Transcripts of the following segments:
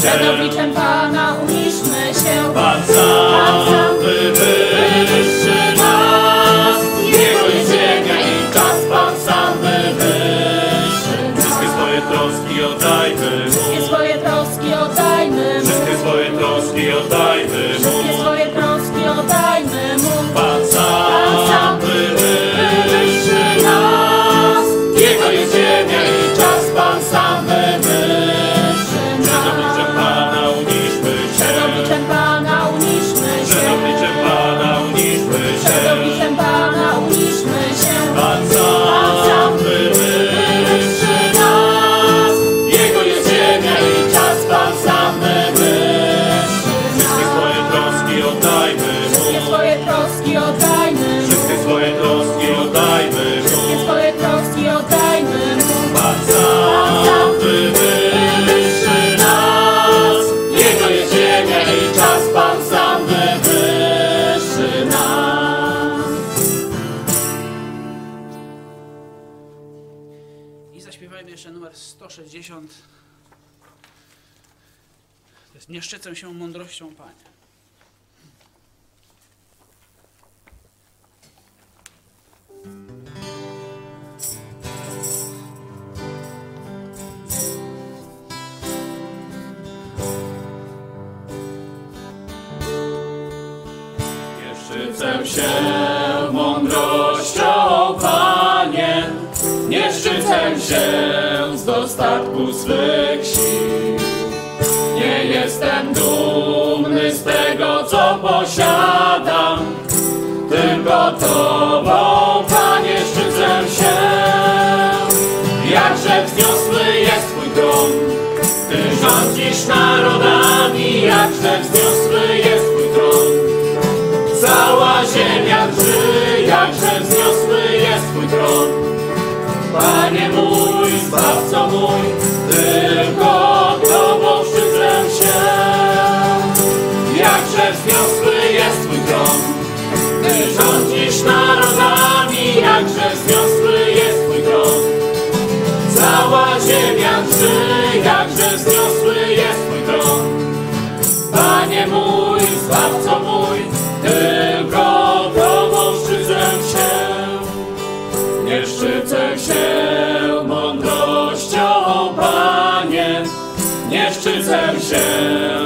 Celebrate zaszczycę się mądrością Pana. Аллилуйя, славь собой. mężczyznem się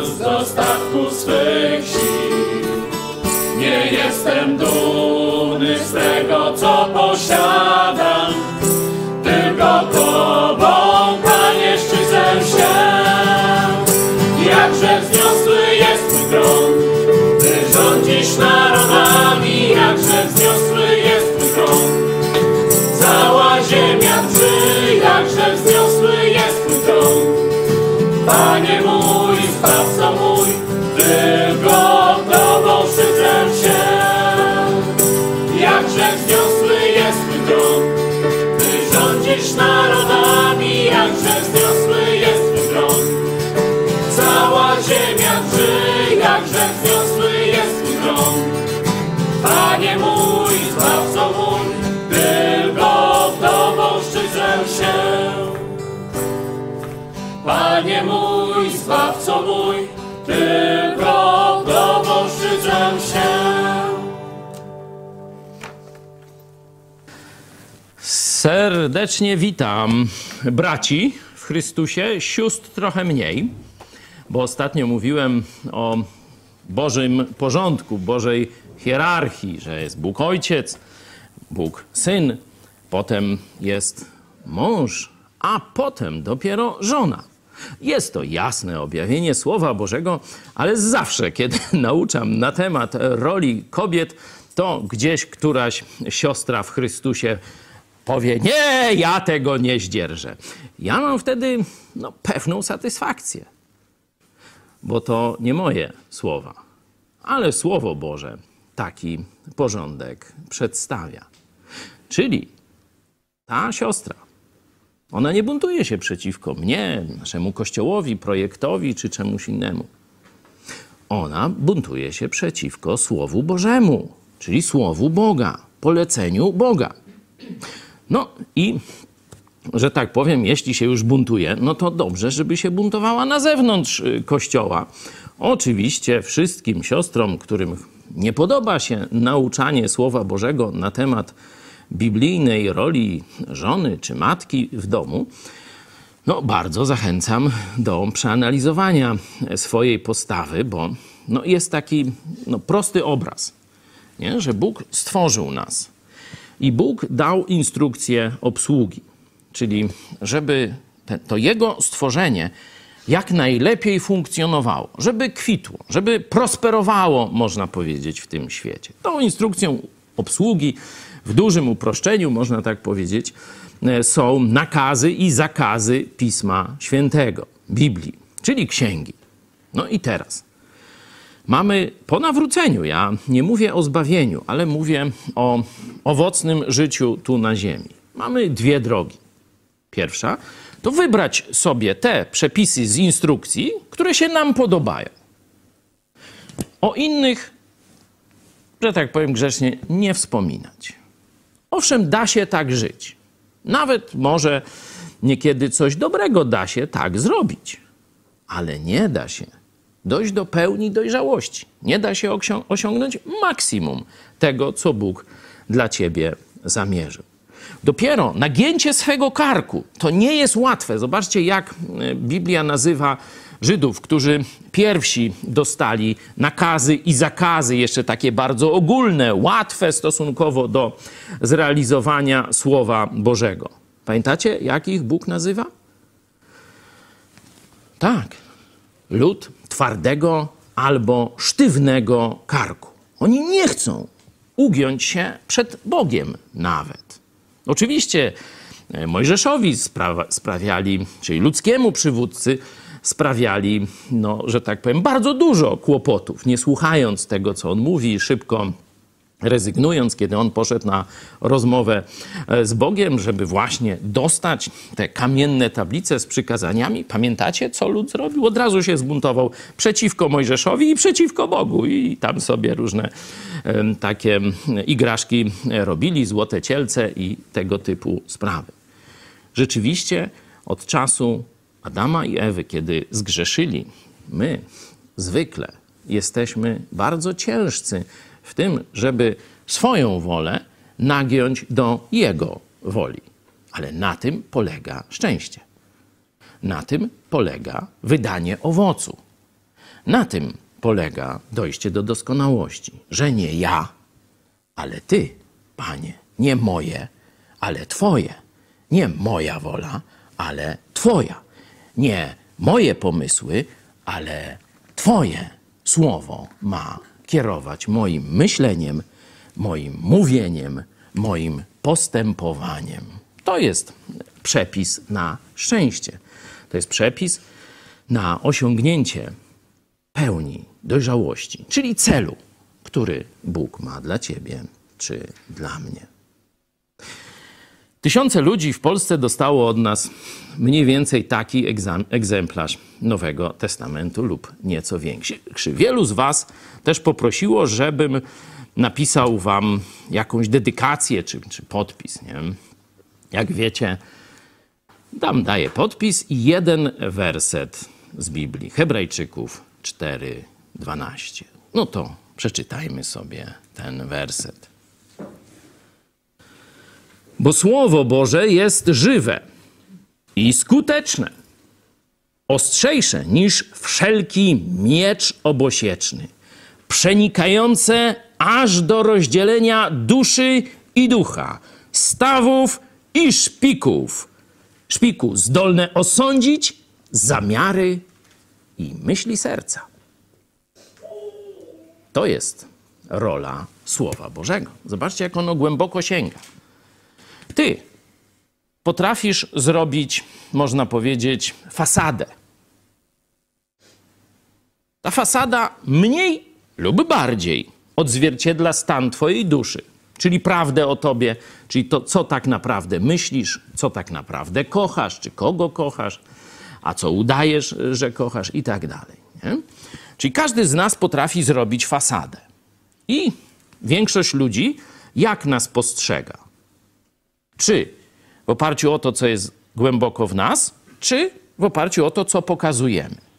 z dostatku swych sił. Nie jestem dumny z tego, co posiadam, tylko Tobą, Panie, szczycę się. Jakże wzniosły jest Twój tron, Ty rządzisz narodem. serdecznie witam braci w Chrystusie, sióstr trochę mniej, bo ostatnio mówiłem o Bożym porządku, Bożej hierarchii, że jest Bóg Ojciec, Bóg Syn, potem jest mąż, a potem dopiero żona. Jest to jasne objawienie Słowa Bożego, ale zawsze, kiedy nauczam na temat roli kobiet, to gdzieś któraś siostra w Chrystusie powie: Nie, ja tego nie zdzierżę. Ja mam wtedy no, pewną satysfakcję, bo to nie moje słowa, ale Słowo Boże taki porządek przedstawia. Czyli ta siostra, ona nie buntuje się przeciwko mnie, naszemu kościołowi, projektowi czy czemuś innemu. Ona buntuje się przeciwko Słowu Bożemu, czyli Słowu Boga, poleceniu Boga. No i że tak powiem, jeśli się już buntuje, no to dobrze, żeby się buntowała na zewnątrz y, kościoła. Oczywiście wszystkim siostrom, którym nie podoba się nauczanie Słowa Bożego na temat biblijnej roli żony czy matki w domu, no bardzo zachęcam do przeanalizowania swojej postawy, bo no jest taki no, prosty obraz, nie? że Bóg stworzył nas i Bóg dał instrukcję obsługi. Czyli żeby to jego stworzenie jak najlepiej funkcjonowało, żeby kwitło, żeby prosperowało, można powiedzieć, w tym świecie. Tą instrukcją obsługi, w dużym uproszczeniu, można tak powiedzieć, e, są nakazy i zakazy Pisma Świętego, Biblii, czyli księgi. No i teraz. Mamy po nawróceniu, ja nie mówię o zbawieniu, ale mówię o owocnym życiu tu na ziemi. Mamy dwie drogi. Pierwsza to wybrać sobie te przepisy z instrukcji, które się nam podobają. O innych, że tak powiem grzecznie, nie wspominać. Owszem, da się tak żyć. Nawet może niekiedy coś dobrego da się tak zrobić, ale nie da się dojść do pełni dojrzałości. Nie da się osiągnąć maksimum tego, co Bóg dla ciebie zamierzył. Dopiero nagięcie swego karku to nie jest łatwe. Zobaczcie, jak e, Biblia nazywa Żydów, którzy pierwsi dostali nakazy i zakazy, jeszcze takie bardzo ogólne, łatwe stosunkowo do zrealizowania Słowa Bożego. Pamiętacie, jak ich Bóg nazywa? Tak, lud twardego albo sztywnego karku. Oni nie chcą ugiąć się przed Bogiem nawet. Oczywiście e, Mojżeszowi spra sprawiali, czyli ludzkiemu przywódcy, sprawiali, no, że tak powiem, bardzo dużo kłopotów, nie słuchając tego, co on mówi, szybko rezygnując, kiedy on poszedł na rozmowę e, z Bogiem, żeby właśnie dostać te kamienne tablice z przykazaniami. Pamiętacie, co lud zrobił? Od razu się zbuntował przeciwko Mojżeszowi i przeciwko Bogu i tam sobie różne takie igraszki robili, złote cielce i tego typu sprawy. Rzeczywiście od czasu Adama i Ewy, kiedy zgrzeszyli, my zwykle jesteśmy bardzo ciężcy w tym, żeby swoją wolę nagiąć do Jego woli. Ale na tym polega szczęście. Na tym polega wydanie owocu. Na tym polega dojście do doskonałości, że nie ja, ale Ty, Panie, nie moje, ale Twoje. Nie moja wola, ale Twoja. Nie moje pomysły, ale Twoje słowo ma kierować moim myśleniem, moim mówieniem, moim postępowaniem. To jest przepis na szczęście. To jest przepis na osiągnięcie pełni dojrzałości, czyli celu, który Bóg ma dla ciebie czy dla mnie. Tysiące ludzi w Polsce dostało od nas mniej więcej taki egzemplarz Nowego Testamentu lub nieco większy. Wielu z Was też poprosiło, żebym napisał Wam jakąś dedykację czy, czy podpis. Nie? Jak wiecie, tam daję podpis i jeden werset z Biblii. Hebrajczyków 4:12. No to przeczytajmy sobie ten werset. Bo Słowo Boże jest żywe i skuteczne, ostrzejsze niż wszelki miecz obosieczny, przenikające aż do rozdzielenia duszy i ducha, stawów i szpików. Szpiku zdolne osądzić zamiary i myśli serca. To jest rola Słowa Bożego. Zobaczcie, jak ono głęboko sięga. Ty potrafisz zrobić, można powiedzieć, fasadę. Ta fasada mniej lub bardziej odzwierciedla stan Twojej duszy, czyli prawdę o Tobie, czyli to, co tak naprawdę myślisz, co tak naprawdę kochasz, czy kogo kochasz, a co udajesz, że kochasz i tak dalej. Nie? Czyli każdy z nas potrafi zrobić fasadę. I większość ludzi jak nas postrzega? Czy w oparciu o to, co jest głęboko w nas, czy w oparciu o to, co pokazujemy?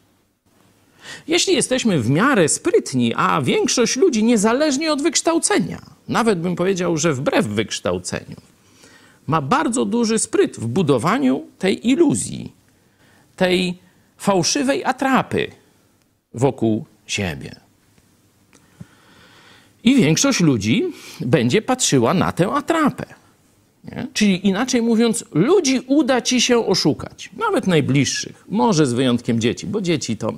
Jeśli jesteśmy w miarę sprytni, a większość ludzi niezależnie od wykształcenia, nawet bym powiedział, że wbrew wykształceniu, ma bardzo duży spryt w budowaniu tej iluzji, tej fałszywej atrapy wokół siebie. I większość ludzi będzie patrzyła na tę atrapę. Nie? Czyli inaczej mówiąc, ludzi uda ci się oszukać, nawet najbliższych, może z wyjątkiem dzieci, bo dzieci to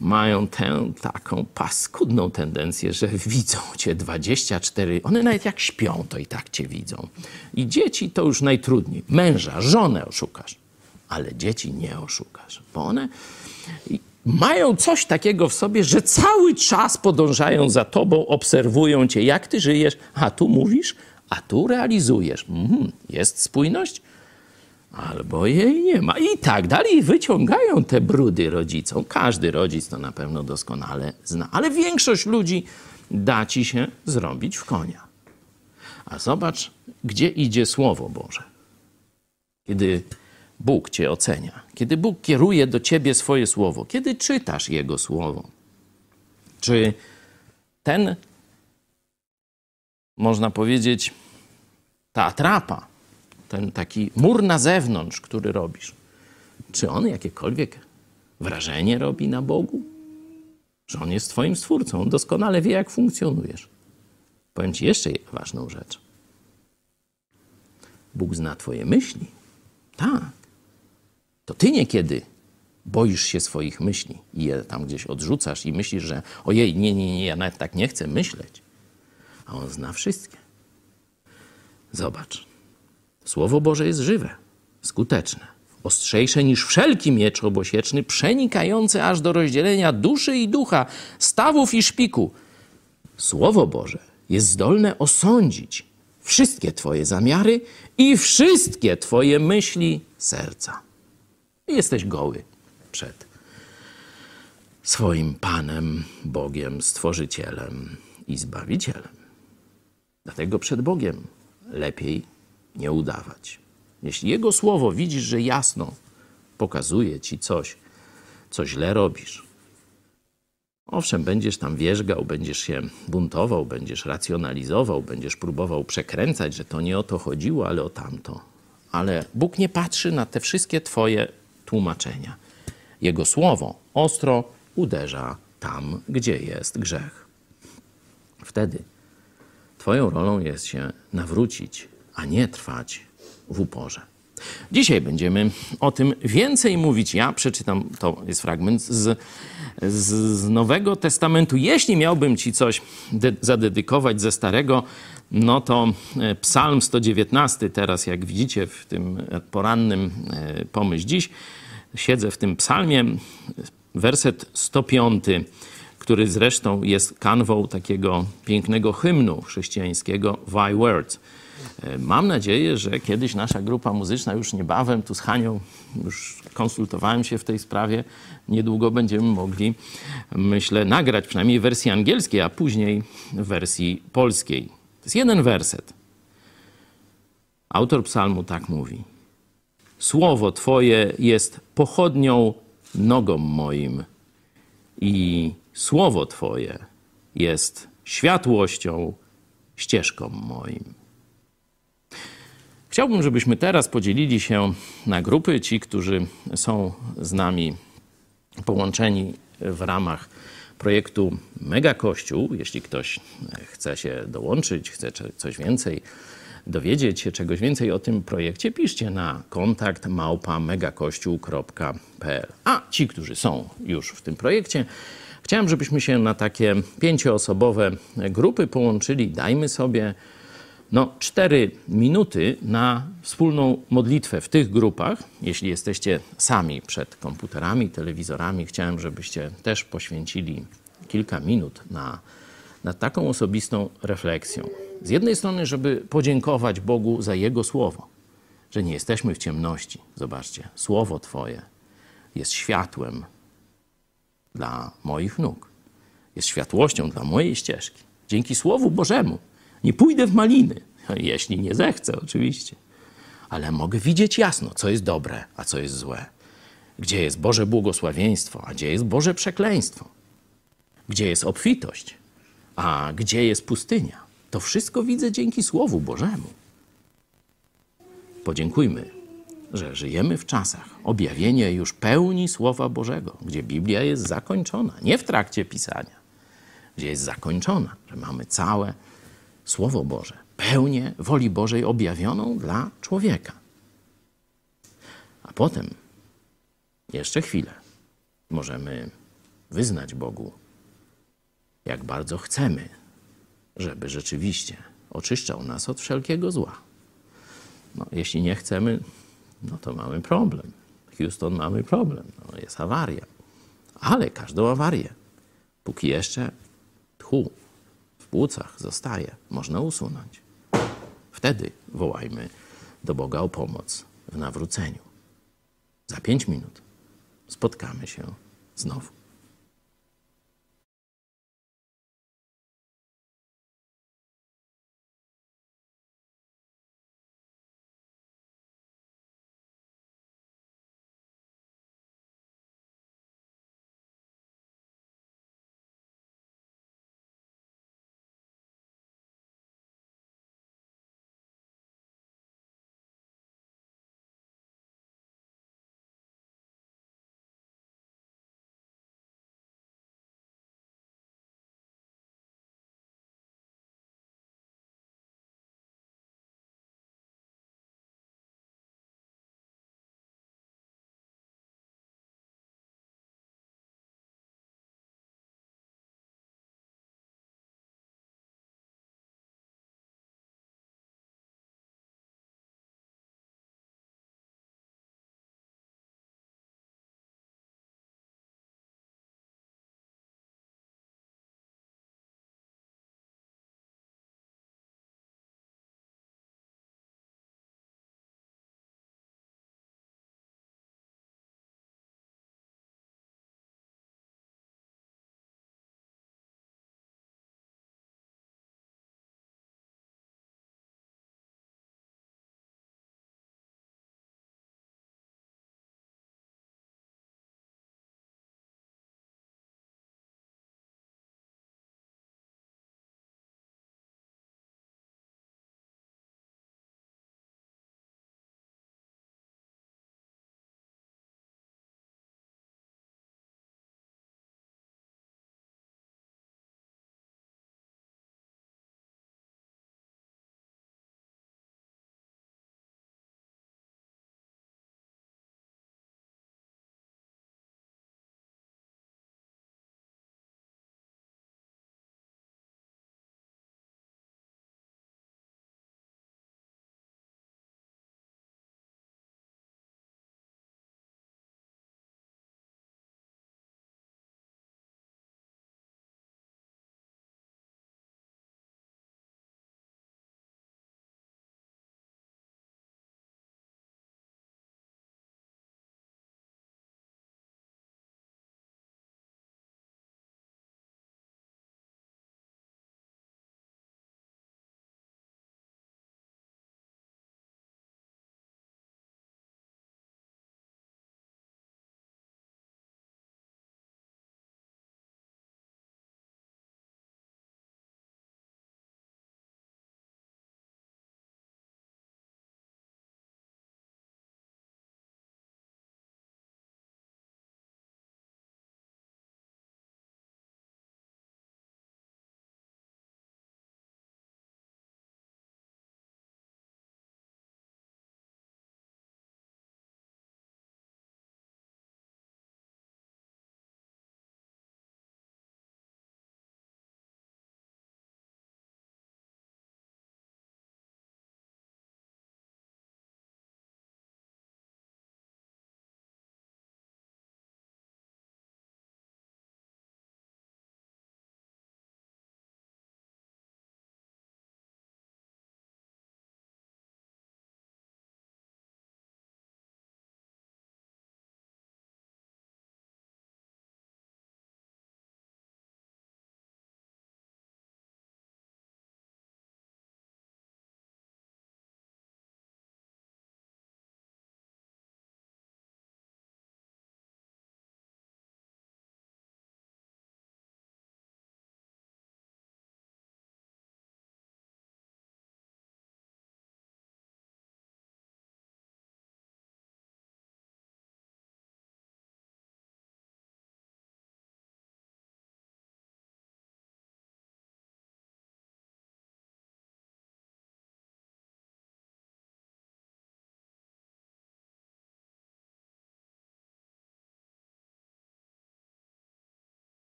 mają tę taką paskudną tendencję, że widzą cię 24, one nawet jak śpią, to i tak cię widzą. I dzieci to już najtrudniej. Męża, żonę oszukasz, ale dzieci nie oszukasz, bo one mają coś takiego w sobie, że cały czas podążają za tobą, obserwują cię, jak ty żyjesz, a tu mówisz, a tu realizujesz. Mhm, jest spójność? Albo jej nie ma. I tak dalej. Wyciągają te brudy rodzicom. Każdy rodzic to na pewno doskonale zna, ale większość ludzi da ci się zrobić w konia. A zobacz, gdzie idzie Słowo Boże. Kiedy Bóg cię ocenia, kiedy Bóg kieruje do ciebie swoje słowo, kiedy czytasz Jego słowo, czy ten, można powiedzieć, ta atrapa, ten taki mur na zewnątrz, który robisz, czy on jakiekolwiek wrażenie robi na Bogu? Że on jest Twoim stwórcą, on doskonale wie, jak funkcjonujesz. Powiem Ci jeszcze ważną rzecz. Bóg zna Twoje myśli. Tak. To Ty niekiedy boisz się swoich myśli i je tam gdzieś odrzucasz i myślisz, że ojej, nie, nie, nie, ja nawet tak nie chcę myśleć. A on zna wszystkie. Zobacz. Słowo Boże jest żywe, skuteczne, ostrzejsze niż wszelki miecz obosieczny, przenikające aż do rozdzielenia duszy i ducha, stawów i szpiku. Słowo Boże jest zdolne osądzić wszystkie Twoje zamiary i wszystkie Twoje myśli serca. Jesteś goły przed swoim Panem, Bogiem, Stworzycielem i Zbawicielem. Dlatego przed Bogiem lepiej nie udawać. Jeśli Jego słowo widzisz, że jasno pokazuje ci coś, co źle robisz, owszem, będziesz tam wierzgał, będziesz się buntował, będziesz racjonalizował, będziesz próbował przekręcać, że to nie o to chodziło, ale o tamto. Ale Bóg nie patrzy na te wszystkie Twoje tłumaczenia. Jego słowo ostro uderza tam, gdzie jest grzech. Wtedy Twoją rolą jest się nawrócić, a nie trwać w uporze. Dzisiaj będziemy o tym więcej mówić. Ja przeczytam, to jest fragment z, z, Nowego Testamentu. Jeśli miałbym Ci coś de- zadedykować ze Starego, no to e, Psalm 119, teraz jak widzicie w tym porannym e, pomyśl dziś, siedzę w tym psalmie, werset 105 który zresztą jest kanwą takiego pięknego hymnu chrześcijańskiego Thy Words. E, Mam nadzieję, że kiedyś nasza grupa muzyczna, już niebawem, tu z Hanią, już konsultowałem się w tej sprawie, niedługo będziemy mogli, myślę, nagrać przynajmniej wersji angielskiej, a później wersji polskiej. To jest jeden werset. Autor psalmu tak mówi. Słowo Twoje jest pochodnią nogom moim i Słowo Twoje jest światłością ścieżką moim. Chciałbym, żebyśmy teraz podzielili się na grupy, ci, którzy są z nami połączeni w ramach projektu Mega Kościół. Jeśli ktoś chce się dołączyć, chce coś więcej dowiedzieć się czegoś więcej o tym projekcie, piszcie na kontakt małpa.megakościół.pl. A ci, którzy są już w tym projekcie, chciałem, żebyśmy się na takie pięcioosobowe grupy połączyli. Dajmy sobie no, cztery minuty na wspólną modlitwę w tych grupach. Jeśli jesteście sami przed komputerami, telewizorami, chciałem, żebyście też poświęcili kilka minut na, na taką osobistą refleksją. Z jednej strony, żeby podziękować Bogu za Jego słowo, że nie jesteśmy w ciemności. Zobaczcie, słowo Twoje jest światłem dla moich nóg, jest światłością dla mojej ścieżki. Dzięki Słowu Bożemu nie pójdę w maliny, jeśli nie zechcę, oczywiście, ale mogę widzieć jasno, co jest dobre, a co jest złe. Gdzie jest Boże błogosławieństwo, a gdzie jest Boże przekleństwo. Gdzie jest obfitość, a gdzie jest pustynia. To wszystko widzę dzięki Słowu Bożemu. Podziękujmy, że żyjemy w czasach objawienia już pełni Słowa Bożego, gdzie Biblia jest zakończona, nie w trakcie pisania, gdzie jest zakończona, że mamy całe Słowo Boże, pełnię woli Bożej objawioną dla człowieka. A potem, jeszcze chwilę, możemy wyznać Bogu, jak bardzo chcemy, żeby rzeczywiście oczyszczał nas od wszelkiego zła. No, jeśli nie chcemy, no to mamy problem. Houston mamy problem, no, jest awaria. Ale każdą awarię, póki jeszcze tchu w płucach zostaje, można usunąć. Wtedy wołajmy do Boga o pomoc w nawróceniu. Za pięć minut spotkamy się znowu.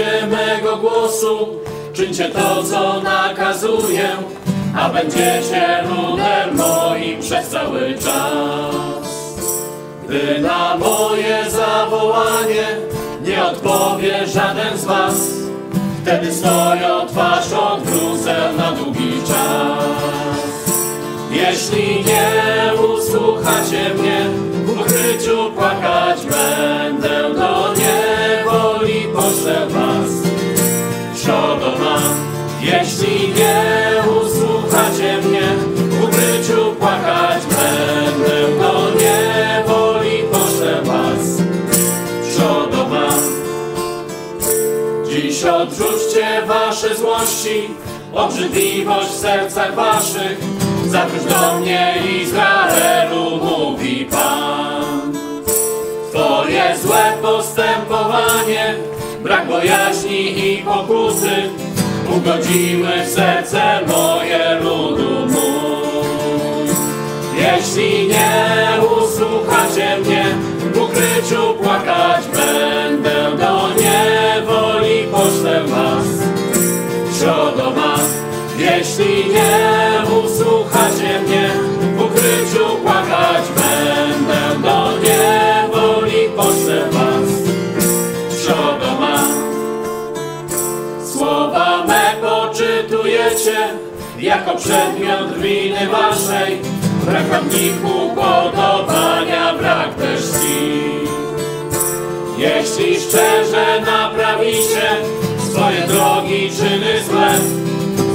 Słuchajcie mego głosu, czyńcie to, co nakazuję, a będziecie ludem moim przez cały czas. Gdy na moje zawołanie nie odpowie żaden z was, wtedy stoją twarz odwrócę na długi czas. Jeśli nie usłuchacie mnie, w ukryciu płakać będę, jeśli nie usłuchacie mnie, w ukryciu płakać będę, do niewoli poślę was. Szodoma, dziś odrzućcie wasze złości, obrzydliwość w sercach waszych, zawróć do mnie Izraelu, mówi Pan. Twoje złe postępowanie, brak bojaźni i pokuty, ugodziły w serce moje ludu mój. Jeśli nie usłuchacie mnie, w ukryciu płakać będę, do niewoli poślę was. Siodoma, jeśli nie jako przedmiot winy waszej, brak wam upodobania, brak też czci. Jeśli szczerze naprawicie swoje drogi, czyny złe,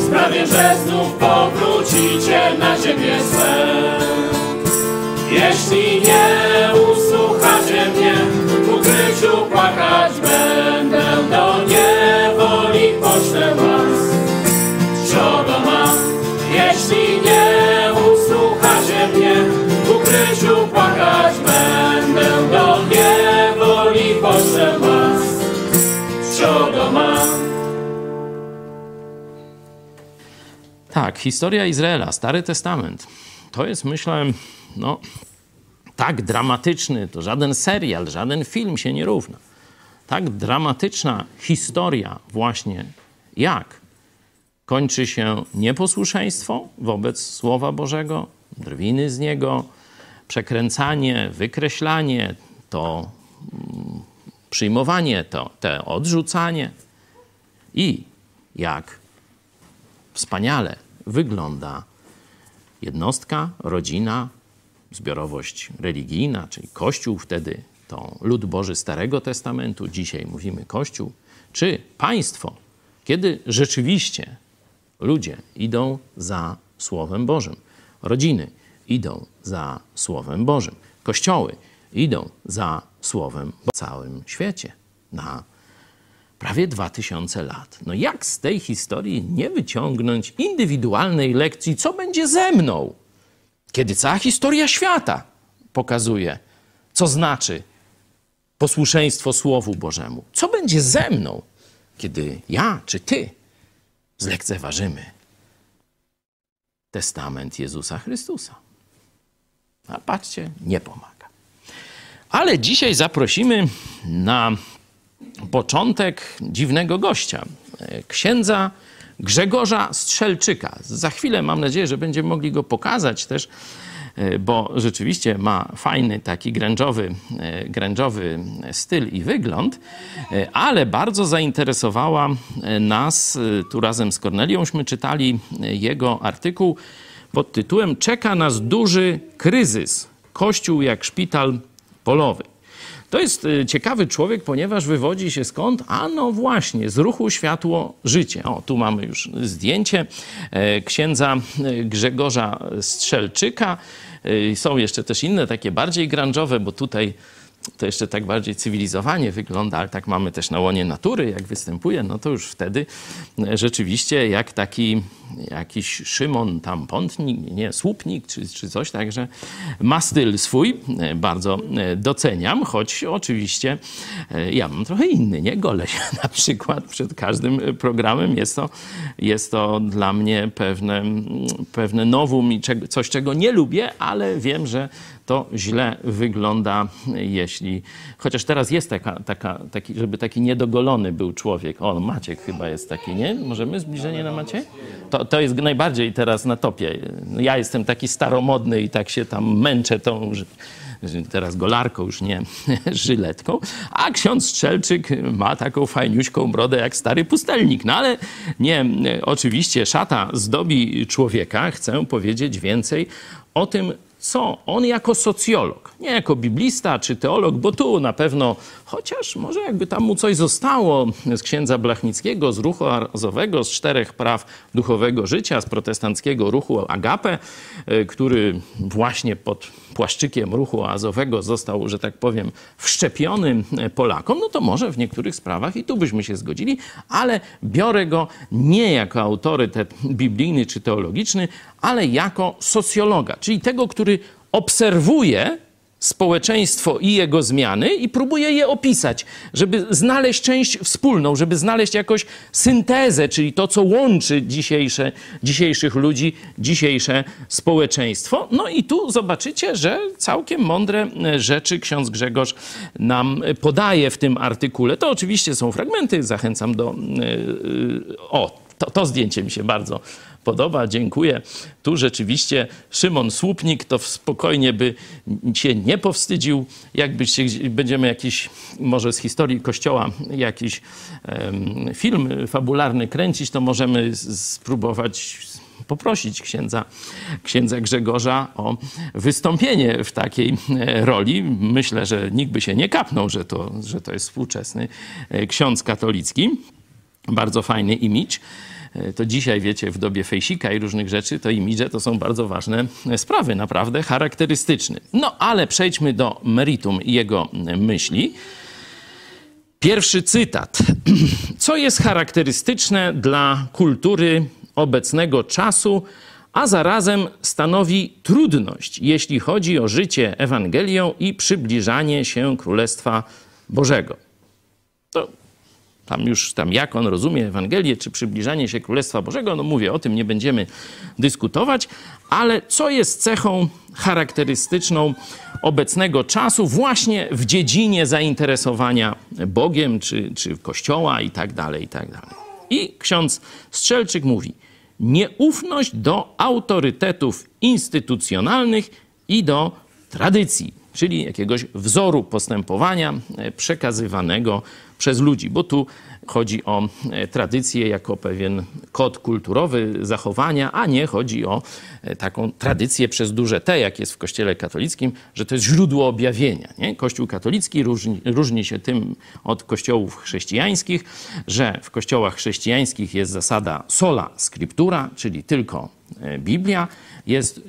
sprawię, że znów powrócicie na ziemię swe. Jeśli nie usłuchacie mnie, w ukryciu płakać będę, do niewoli Tak, historia Izraela, Stary Testament. To jest, myślę, no, tak dramatyczny, to żaden serial, żaden film się nie równa. Tak dramatyczna historia właśnie, jak kończy się nieposłuszeństwo wobec Słowa Bożego, drwiny z niego, przekręcanie, wykreślanie, to mm, przyjmowanie, to te odrzucanie i jak wspaniale wygląda jednostka, rodzina, zbiorowość religijna, czyli Kościół wtedy to lud Boży Starego Testamentu, dzisiaj mówimy Kościół, czy państwo, kiedy rzeczywiście ludzie idą za Słowem Bożym, rodziny idą za Słowem Bożym, kościoły idą za Słowem w całym świecie na prawie 2000 lat. No jak z tej historii nie wyciągnąć indywidualnej lekcji, co będzie ze mną, kiedy cała historia świata pokazuje, co znaczy posłuszeństwo Słowu Bożemu. Co będzie ze mną, kiedy ja czy ty zlekceważymy testament Jezusa Chrystusa? A patrzcie, nie pomaga. Ale dzisiaj zaprosimy na początek dziwnego gościa, księdza Grzegorza Strzelczyka. Za chwilę mam nadzieję, że będziemy mogli go pokazać też, bo rzeczywiście ma fajny taki gręczowy, gręczowy styl i wygląd, ale bardzo zainteresowała nas, tu razem z Korneliuszmy czytali jego artykuł pod tytułem Czeka nas duży kryzys. Kościół jak szpital polowy. To jest ciekawy człowiek, ponieważ wywodzi się skąd? A no właśnie, z ruchu Światło Życie. O, tu mamy już zdjęcie księdza Grzegorza Strzelczyka. Są jeszcze też inne, takie bardziej grunge'owe, bo tutaj to jeszcze tak bardziej cywilizowanie wygląda, ale tak mamy też na łonie natury, jak występuje, no to już wtedy rzeczywiście jak taki jakiś Szymon tam Pątnik, nie, Słupnik czy, czy coś, także ma styl swój, bardzo doceniam, choć oczywiście ja mam trochę inny, nie? Golę się na przykład przed każdym programem, jest to, jest to dla mnie pewne, pewne nowum i coś, czego nie lubię, ale wiem, że to źle wygląda, jeśli chociaż teraz jest taka, taka taki, żeby taki niedogolony był człowiek. O, Maciek chyba jest taki, nie? Możemy zbliżenie na Macie? To, to jest najbardziej teraz na topie. No, Ja jestem taki staromodny i tak się tam męczę tą teraz golarką, już nie żyletką, a ksiądz Strzelczyk ma taką fajniuśką brodę jak stary pustelnik. No ale nie, oczywiście szata zdobi człowieka. Chcę powiedzieć więcej o tym, co on jako socjolog, nie jako biblista czy teolog, bo tu na pewno, chociaż może jakby tam mu coś zostało z księdza Blachnickiego, z ruchu azowego, z czterech praw duchowego życia, z protestanckiego ruchu Agape, y, który właśnie pod płaszczykiem ruchu azowego został, że tak powiem, wszczepiony Polakom, no to może w niektórych sprawach i tu byśmy się zgodzili, ale biorę go nie jako autorytet biblijny czy teologiczny, ale jako socjologa, czyli tego, który obserwuje społeczeństwo i jego zmiany i próbuje je opisać, żeby znaleźć część wspólną, żeby znaleźć jakąś syntezę, czyli to, co łączy dzisiejsze, dzisiejszych ludzi, dzisiejsze społeczeństwo. No i tu zobaczycie, że całkiem mądre e, rzeczy ksiądz Grzegorz nam podaje w tym artykule. To oczywiście są fragmenty, zachęcam do... e, e, O, to, to zdjęcie mi się bardzo podoba, dziękuję. Tu rzeczywiście Szymon Słupnik to spokojnie by się nie powstydził. Jakbyście gdzie- będziemy jakiś, może z historii Kościoła, jakiś em, film fabularny kręcić, to możemy spróbować poprosić księdza, księdza Grzegorza o wystąpienie w takiej e, roli. Myślę, że nikt by się nie kapnął, że to, że to jest współczesny e, ksiądz katolicki. Bardzo fajny imidż. E, To dzisiaj, wiecie, w dobie fejsika i różnych rzeczy, to imidże to są bardzo ważne e, sprawy, naprawdę charakterystyczne. No ale przejdźmy do meritum jego myśli. Pierwszy cytat. Co jest charakterystyczne dla kultury obecnego czasu, a zarazem stanowi trudność, jeśli chodzi o życie Ewangelią i przybliżanie się Królestwa Bożego? To tam już tam jak on rozumie Ewangelię, czy przybliżanie się Królestwa Bożego, no mówię, o tym nie będziemy dyskutować, ale co jest cechą charakterystyczną obecnego czasu właśnie w dziedzinie zainteresowania Bogiem, czy, czy Kościoła i tak dalej, i tak dalej. I ksiądz Strzelczyk mówi, nieufność do autorytetów instytucjonalnych i do tradycji, czyli jakiegoś wzoru postępowania e, przekazywanego przez ludzi, bo tu chodzi o e, tradycję jako pewien kod kulturowy zachowania, a nie chodzi o e, taką tradycję przez duże T, jak jest w Kościele katolickim, że to jest źródło objawienia. Nie? Kościół katolicki różni, różni się tym od kościołów chrześcijańskich, że w kościołach chrześcijańskich jest zasada sola scriptura, czyli tylko Biblia, jest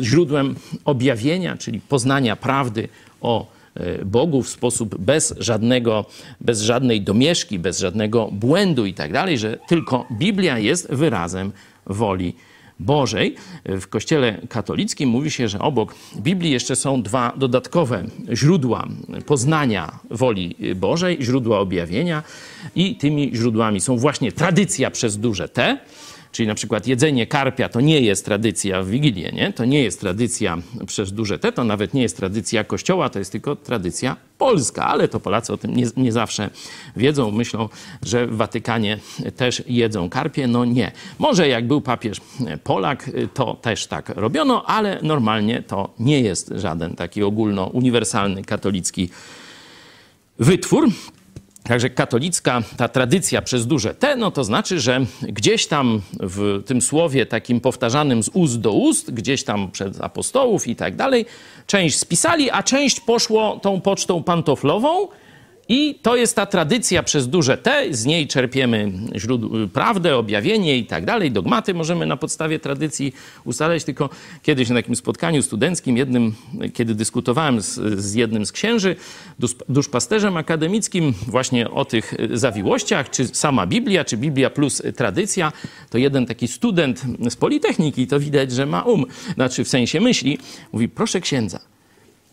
źródłem objawienia, czyli poznania prawdy o e, Bogu w sposób bez żadnego, bez żadnej domieszki, bez żadnego błędu i tak dalej, że tylko Biblia jest wyrazem woli Bożej. W Kościele katolickim mówi się, że obok Biblii jeszcze są dwa dodatkowe źródła poznania woli Bożej, źródła objawienia i tymi źródłami są właśnie tradycja przez duże T, Czyli na przykład jedzenie karpia to nie jest tradycja w Wigilię, nie? To nie jest tradycja przez duże T, to nawet nie jest tradycja Kościoła, to jest tylko tradycja polska, ale to Polacy o tym nie, nie zawsze wiedzą. Myślą, że w Watykanie też jedzą karpie. No nie. Może jak był papież Polak, to też tak robiono, ale normalnie to nie jest żaden taki ogólno-uniwersalny katolicki wytwór. Także katolicka ta tradycja przez duże T, no to znaczy, że gdzieś tam w tym słowie takim powtarzanym z ust do ust, gdzieś tam przed apostołów i tak dalej, część spisali, a część poszło tą pocztą pantoflową. I to jest ta tradycja przez duże T, z niej czerpiemy źródł, prawdę, objawienie i tak dalej. Dogmaty możemy na podstawie tradycji ustalać. Tylko kiedyś na takim spotkaniu studenckim, jednym, kiedy dyskutowałem z, z jednym z księży, dusz, duszpasterzem akademickim, właśnie o tych zawiłościach, czy sama Biblia, czy Biblia plus tradycja, to jeden taki student z Politechniki, to widać, że ma um, znaczy w sensie myśli, mówi, proszę księdza,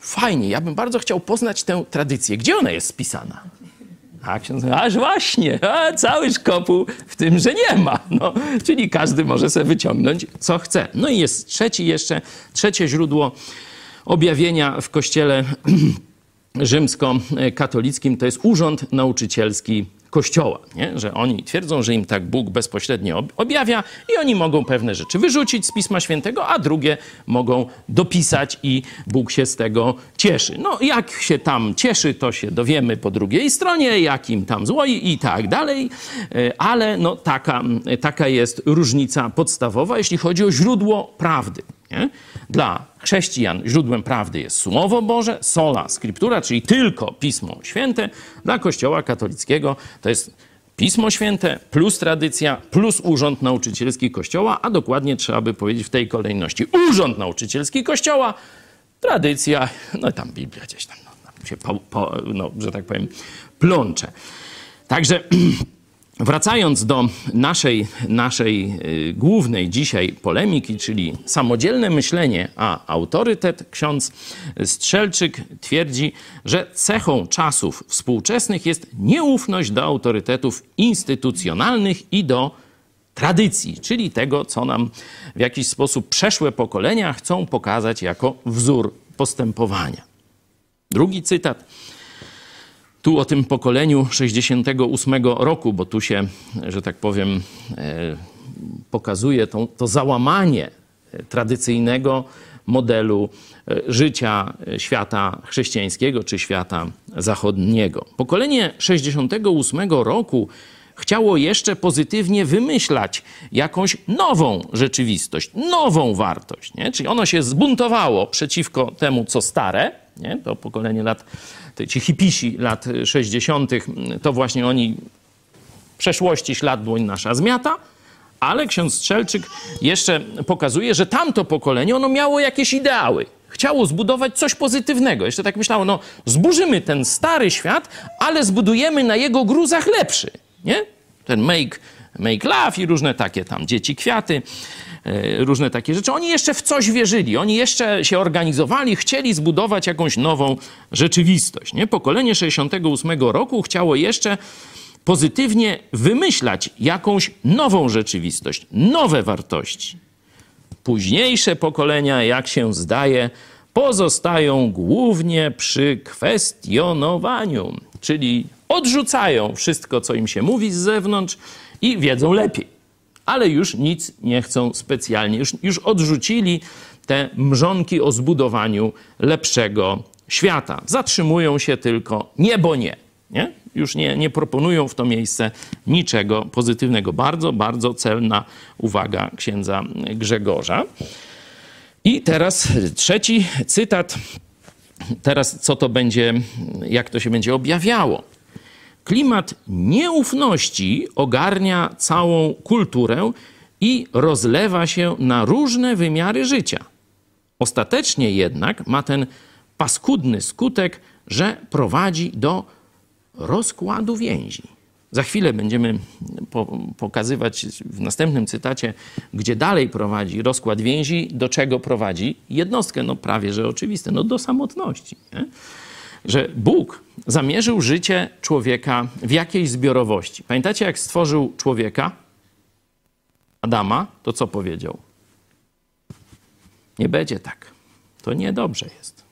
fajnie, ja bym bardzo chciał poznać tę tradycję. Gdzie ona jest spisana? A ksiądz aż właśnie, a cały szkopuł w tym, że nie ma. No, czyli każdy może sobie wyciągnąć, co chce. No i jest trzeci jeszcze, trzecie źródło objawienia w Kościele rzymskokatolickim to jest urząd nauczycielski Kościoła, nie? że oni twierdzą, że im tak Bóg bezpośrednio ob- objawia i oni mogą pewne rzeczy wyrzucić z Pisma Świętego, a drugie mogą dopisać i Bóg się z tego cieszy. No jak się tam cieszy, to się dowiemy po drugiej stronie, jak im tam złoi i tak dalej, E, ale no taka, taka jest różnica podstawowa, jeśli chodzi o źródło prawdy. Nie? Dla chrześcijan źródłem prawdy jest Słowo Boże, sola scriptura, czyli tylko Pismo Święte. Dla Kościoła katolickiego to jest Pismo Święte plus tradycja plus urząd nauczycielski Kościoła, a dokładnie trzeba by powiedzieć w tej kolejności. Urząd nauczycielski Kościoła, tradycja, no i tam Biblia gdzieś tam, no, tam się, po, po, no, że tak powiem, plącze. Także Wracając do naszej, naszej y, głównej dzisiaj polemiki, czyli samodzielne myślenie, a autorytet, ksiądz Strzelczyk twierdzi, że cechą czasów współczesnych jest nieufność do autorytetów instytucjonalnych i do tradycji, czyli tego, co nam w jakiś sposób przeszłe pokolenia chcą pokazać jako wzór postępowania. Drugi cytat tu o tym pokoleniu 68 roku, bo tu się, że tak powiem, e, pokazuje to, to załamanie e, tradycyjnego modelu e, życia świata chrześcijańskiego czy świata zachodniego. Pokolenie 68 roku chciało jeszcze pozytywnie wymyślać jakąś nową rzeczywistość, nową wartość. Nie? Czyli ono się zbuntowało przeciwko temu, co stare, nie? to pokolenie lat ci hipisi lat 60., to właśnie oni przeszłości ślad dłoń nasza zmiata, ale ksiądz Strzelczyk jeszcze pokazuje, że tamto pokolenie, ono miało jakieś ideały. Chciało zbudować coś pozytywnego. Jeszcze tak myślało, no zburzymy ten stary świat, ale zbudujemy na jego gruzach lepszy, nie? Ten make, make love i różne takie tam dzieci kwiaty, różne takie rzeczy. Oni jeszcze w coś wierzyli, oni jeszcze się organizowali, chcieli zbudować jakąś nową rzeczywistość, nie? Pokolenie 68 roku chciało jeszcze pozytywnie wymyślać jakąś nową rzeczywistość, nowe wartości. Późniejsze pokolenia, jak się zdaje, pozostają głównie przy kwestionowaniu, czyli odrzucają wszystko, co im się mówi z zewnątrz i wiedzą lepiej. Ale już nic nie chcą specjalnie, już, już odrzucili te mrzonki o zbudowaniu lepszego świata. Zatrzymują się tylko nie, bo nie. nie? Już nie, nie proponują w to miejsce niczego pozytywnego. Bardzo, bardzo celna uwaga księdza Grzegorza. I teraz trzeci cytat. Teraz co to będzie, jak to się będzie objawiało? Klimat nieufności ogarnia całą kulturę i rozlewa się na różne wymiary życia. Ostatecznie jednak ma ten paskudny skutek, że prowadzi do rozkładu więzi. Za chwilę będziemy po, pokazywać w następnym cytacie, gdzie dalej prowadzi rozkład więzi, do czego prowadzi jednostkę, no prawie że oczywiste, no do samotności. Nie? Że Bóg zamierzył życie człowieka w jakiejś zbiorowości. Pamiętacie, jak stworzył człowieka, Adama, to co powiedział? Nie będzie tak. To niedobrze jest.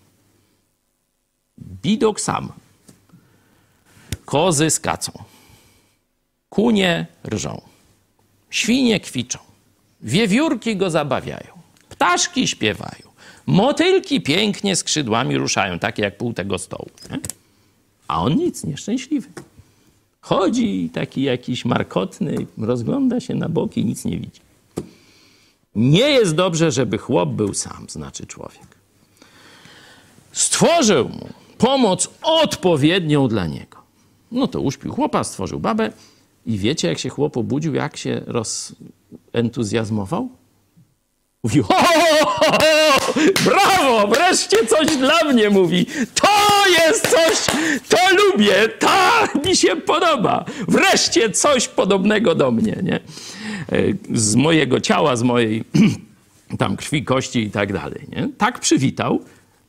Bidok sam. Kozy skacą. Kunie rżą. Świnie kwiczą. Wiewiórki go zabawiają. Ptaszki śpiewają. Motylki pięknie skrzydłami ruszają, takie jak pół tego stołu. Nie? A on nic, nieszczęśliwy. Chodzi taki jakiś markotny, rozgląda się na boki nic nie widzi. Nie jest dobrze, żeby chłop był sam, znaczy człowiek. Stworzył mu pomoc odpowiednią dla niego. No to uśpił chłopa, stworzył babę i wiecie, jak się chłop obudził, jak się rozentuzjazmował? Mówił, ho, ho, ho, ho, brawo, wreszcie coś dla mnie, mówi. To jest coś, to lubię, to mi się podoba. Wreszcie coś podobnego do mnie, nie? E, Z mojego ciała, z mojej tam krwi, kości i tak dalej, nie? Tak przywitał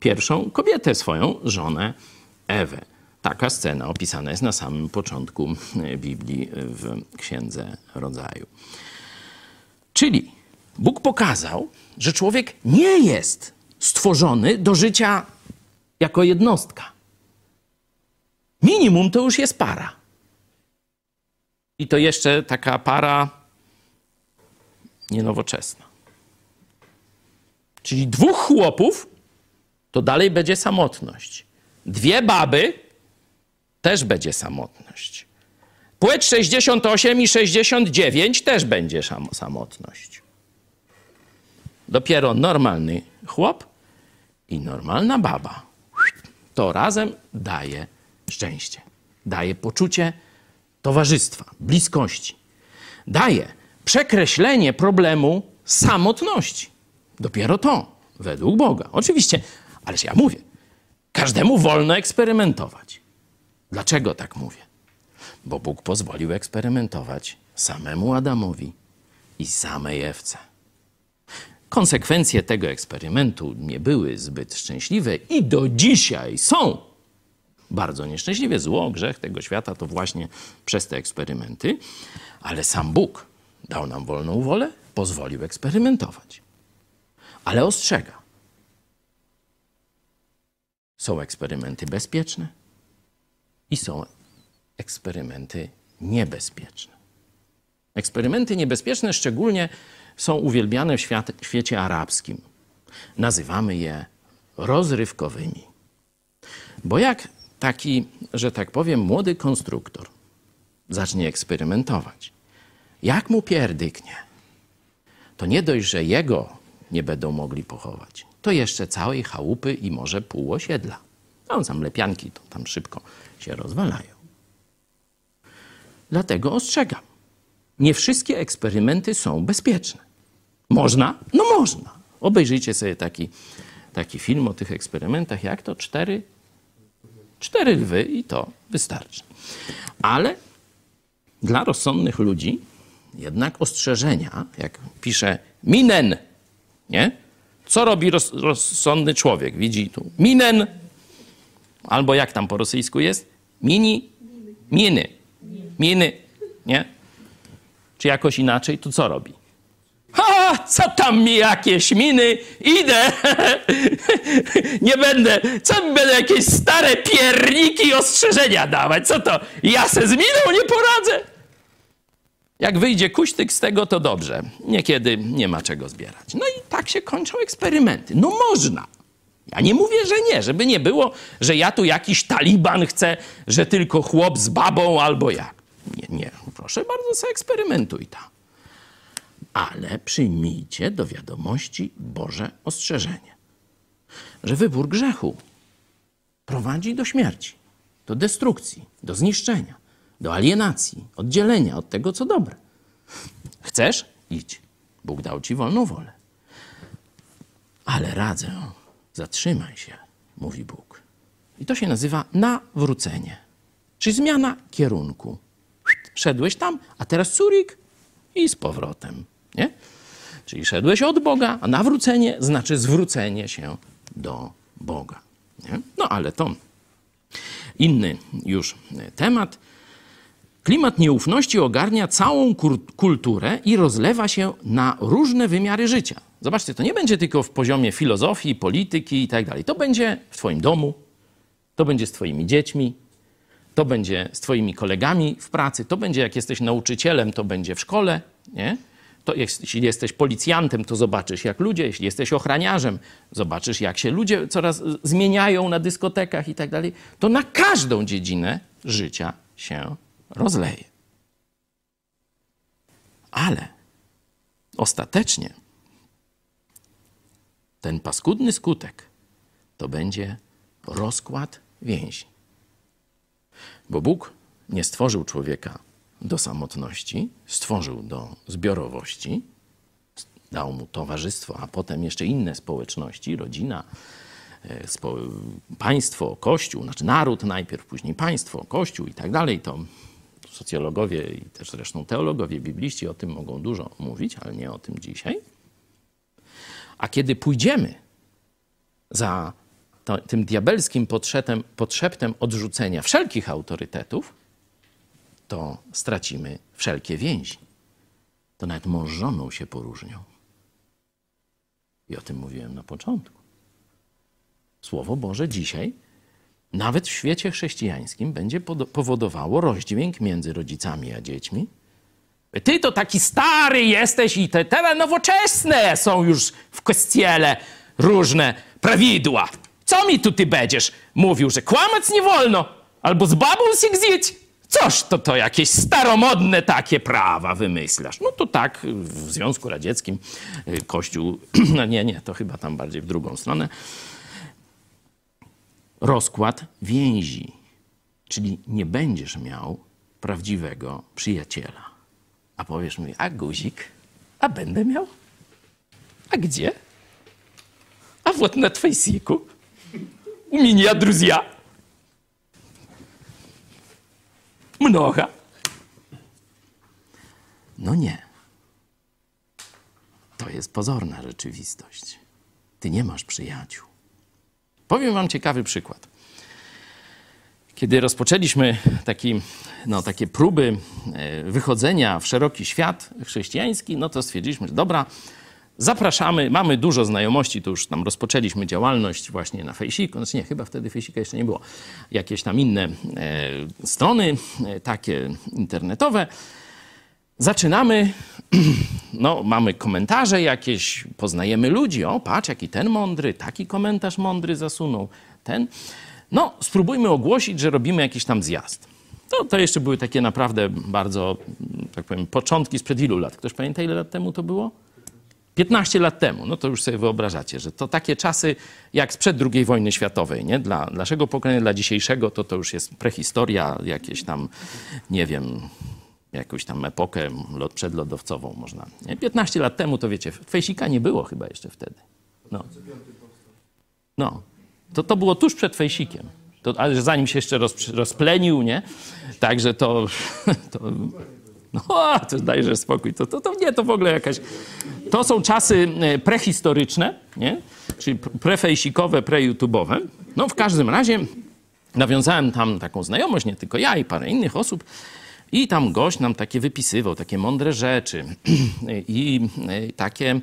pierwszą kobietę, swoją żonę Ewę. Taka scena opisana jest na samym początku e, Biblii w Księdze Rodzaju. Czyli Bóg pokazał, że człowiek nie jest stworzony do życia jako jednostka. Minimum to już jest para. I to jeszcze taka para nienowoczesna. Czyli dwóch chłopów to dalej będzie samotność. Dwie baby też będzie samotność. Płeć 68 i 69 też będzie sam- samotność. Dopiero normalny chłop i normalna baba to razem daje szczęście. Daje poczucie towarzystwa, bliskości. Daje przekreślenie problemu samotności. Dopiero to, według Boga. Oczywiście, ależ ja mówię, każdemu wolno eksperymentować. Dlaczego tak mówię? Bo Bóg pozwolił eksperymentować samemu Adamowi i samej Ewce. Konsekwencje tego eksperymentu nie były zbyt szczęśliwe i do dzisiaj są bardzo nieszczęśliwe. Zło, grzech tego świata to właśnie przez te eksperymenty, ale sam Bóg dał nam wolną wolę, pozwolił eksperymentować. Ale ostrzega. Są eksperymenty bezpieczne i są eksperymenty niebezpieczne. Eksperymenty niebezpieczne szczególnie są uwielbiane w świat, świecie arabskim. Nazywamy je rozrywkowymi. Bo jak taki, że tak powiem, młody konstruktor zacznie eksperymentować, jak mu pierdyknie, to nie dość, że jego nie będą mogli pochować, to jeszcze całej chałupy i może pół osiedla. No, tam lepianki to tam szybko się rozwalają. Dlatego ostrzegam. Nie wszystkie eksperymenty są bezpieczne. Można? No można. Obejrzyjcie sobie taki, taki film o tych eksperymentach. Jak to? Cztery, cztery lwy i to wystarczy. Ale dla rozsądnych ludzi jednak ostrzeżenia, jak pisze Minen, nie? Co robi roz, rozsądny człowiek? Widzi tu Minen, albo jak tam po rosyjsku jest? Mini, miny, miny, nie? Czy jakoś inaczej, to co robi? Ha, co tam mi jakieś miny, idę, nie będę, co mi będę jakieś stare pierniki ostrzeżenia dawać, co to, ja se z miną nie poradzę? Jak wyjdzie kuśtyk z tego, to dobrze. Niekiedy nie ma czego zbierać. No i tak się kończą eksperymenty. No można. Ja nie mówię, że nie, żeby nie było, że ja tu jakiś taliban chcę, że tylko chłop z babą albo jak. Nie, nie, proszę bardzo, se eksperymentuj tam. Ale przyjmijcie do wiadomości Boże ostrzeżenie, że wybór grzechu prowadzi do śmierci, do destrukcji, do zniszczenia, do alienacji, oddzielenia od tego, co dobre. Chcesz? Idź. Bóg dał ci wolną wolę. Ale radzę, zatrzymaj się, mówi Bóg. I to się nazywa nawrócenie, czyli zmiana kierunku. Szedłeś tam, a teraz curik i z powrotem. Nie? Czyli szedłeś od Boga, a nawrócenie znaczy zwrócenie się do Boga. Nie? No ale to inny już temat. Klimat nieufności ogarnia całą kulturę i rozlewa się na różne wymiary życia. Zobaczcie, to nie będzie tylko w poziomie filozofii, polityki i tak dalej. To będzie w Twoim domu, to będzie z Twoimi dziećmi, to będzie z Twoimi kolegami w pracy, to będzie jak jesteś nauczycielem, to będzie w szkole, nie? To jeśli jesteś policjantem, to zobaczysz, jak ludzie, jeśli jesteś ochraniarzem, zobaczysz, jak się ludzie coraz zmieniają na dyskotekach i tak dalej. To na każdą dziedzinę życia się rozleje. Ale ostatecznie ten paskudny skutek to będzie rozkład więzi. Bo Bóg nie stworzył człowieka do samotności, stworzył do zbiorowości, dał mu towarzystwo, a potem jeszcze inne społeczności, rodzina, spo, państwo, kościół, znaczy naród najpierw, później państwo, kościół i tak dalej. To socjologowie i też zresztą teologowie, bibliści o tym mogą dużo mówić, ale nie o tym dzisiaj. A kiedy pójdziemy za to, tym diabelskim podszeptem, podszeptem odrzucenia wszelkich autorytetów, to stracimy wszelkie więzi. To nawet mąż żoną się poróżnią. I o tym mówiłem na początku. Słowo Boże dzisiaj nawet w świecie chrześcijańskim będzie powodowało rozdźwięk między rodzicami a dziećmi. Ty to taki stary jesteś i te teraz nowoczesne są już w kościele różne prawidła. Co mi tu ty będziesz mówił, że kłamać nie wolno? Albo z babą się gdzieś? Coż to to jakieś staromodne takie prawa wymyślasz? No to tak, w Związku Radzieckim y, Kościół, no nie, nie, to chyba tam bardziej w drugą stronę, rozkład więzi. Czyli nie będziesz miał prawdziwego przyjaciela. A powiesz mi, a guzik? A będę miał? A gdzie? A вот на твойсику. У меня друзья. mnocha. No nie. To jest pozorna rzeczywistość. Ty nie masz przyjaciół. Powiem wam ciekawy przykład. Kiedy rozpoczęliśmy taki, no, takie próby e, wychodzenia w szeroki świat chrześcijański, no to stwierdziliśmy, że dobra, zapraszamy, mamy dużo znajomości, to już tam rozpoczęliśmy działalność właśnie na Fejsiku, znaczy nie, chyba wtedy Fejsika jeszcze nie było, jakieś tam inne e, strony e, takie internetowe. Zaczynamy, no mamy komentarze jakieś, poznajemy ludzi, o patrz jaki ten mądry, taki komentarz mądry zasunął, ten. No spróbujmy ogłosić, że robimy jakiś tam zjazd. To, to jeszcze były takie naprawdę bardzo, tak powiem, początki sprzed ilu lat? Ktoś pamięta ile lat temu to było? 15 lat temu, no to już sobie wyobrażacie, że to takie czasy jak sprzed II wojny światowej, nie? Dla naszego pokolenia, dla dzisiejszego to to już jest prehistoria, jakieś tam, nie wiem, jakąś tam epokę lot, przedlodowcową można. Nie? 15 lat temu to wiecie, fejsika nie było chyba jeszcze wtedy. No. No. To, to było tuż przed fejsikiem. To, ale zanim się jeszcze roz, rozplenił, nie? Także to... to no, to dajże spokój. To, to, to nie, to w ogóle jakaś... To są czasy e, prehistoryczne, nie? Czyli prefejsikowe, prejutubowe. No w każdym razie nawiązałem tam taką znajomość, nie tylko ja i parę innych osób. I tam gość nam takie wypisywał, takie mądre rzeczy i e, takie e,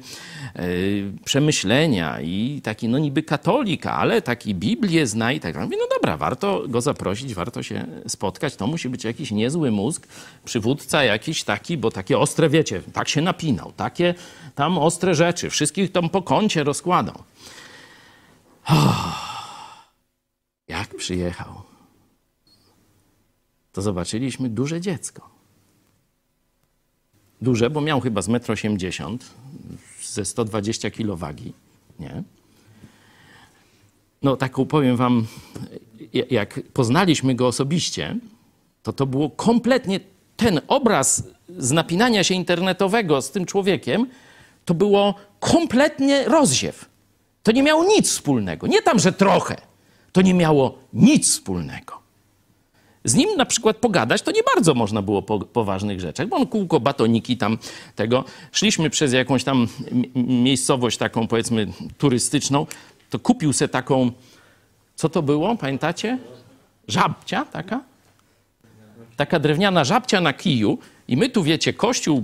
przemyślenia i taki no niby katolika, ale taki Biblię zna i tak dalej. Mówię, no dobra, warto go zaprosić, warto się spotkać. To musi być jakiś niezły mózg, przywódca jakiś taki, bo takie ostre, wiecie, tak się napinał, takie tam ostre rzeczy, wszystkich tam po kącie rozkładał. Jak przyjechał to zobaczyliśmy duże dziecko. Duże, bo miał chyba z 1,80 m, ze 120 kg wagi, nie? No taką powiem wam, jak poznaliśmy go osobiście, to to było kompletnie ten obraz z napinania się internetowego z tym człowiekiem, to było kompletnie rozsiew. To nie miało nic wspólnego. Nie tam, że trochę. To nie miało nic wspólnego. Z nim na przykład pogadać to nie bardzo można było po poważnych rzeczach, bo on kółko batoniki tam tego. Szliśmy przez jakąś tam miejscowość taką powiedzmy turystyczną, to kupił se taką, co to było, pamiętacie? Żabcia taka? Taka drewniana żabcia na kiju i my tu, wiecie, kościół,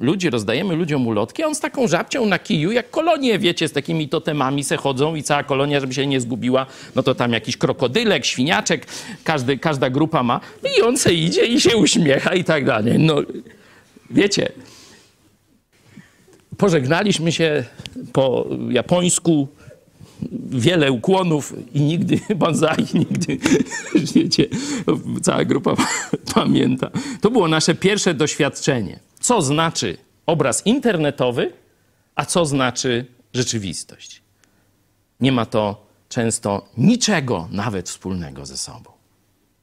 ludzie, rozdajemy ludziom ulotki, a on z taką żabcią na kiju, jak kolonie, wiecie, z takimi totemami se chodzą i cała kolonia, żeby się nie zgubiła, no to tam jakiś krokodylek, świniaczek, każdy, każda grupa ma i on se idzie i się uśmiecha i tak dalej. No, wiecie, pożegnaliśmy się po japońsku, wiele ukłonów i nigdy bonsai, nigdy, wiecie, cała grupa pamięta. To było nasze pierwsze doświadczenie. Co znaczy obraz internetowy, a co znaczy rzeczywistość. Nie ma to często niczego nawet wspólnego ze sobą.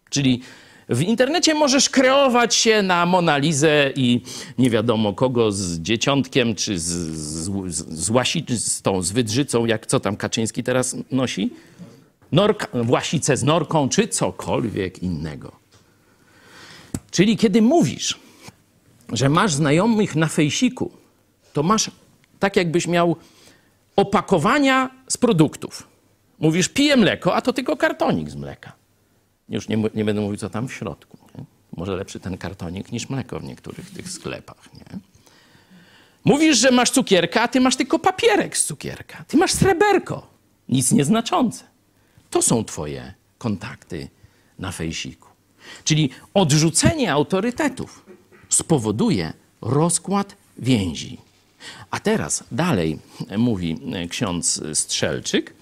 Czyli w internecie możesz kreować się na Monalizę i nie wiadomo kogo z dzieciątkiem, czy z, z, z, łasi, z tą z wydrzycą, jak co tam Kaczyński teraz nosi? Norka, z norką, czy cokolwiek innego. Czyli kiedy mówisz, że masz znajomych na fejsiku, to masz tak jakbyś miał opakowania z produktów. Mówisz, piję mleko, a to tylko kartonik z mleka. Już nie, nie będę mówił, co tam w środku. Nie? Może lepszy ten kartonik niż mleko w niektórych tych sklepach. Nie? Mówisz, że masz cukierka, a ty masz tylko papierek z cukierka. Ty masz sreberko, nic nieznaczące. To są twoje kontakty na fejsiku. Czyli odrzucenie autorytetów spowoduje rozkład więzi. A teraz dalej mówi ksiądz Strzelczyk.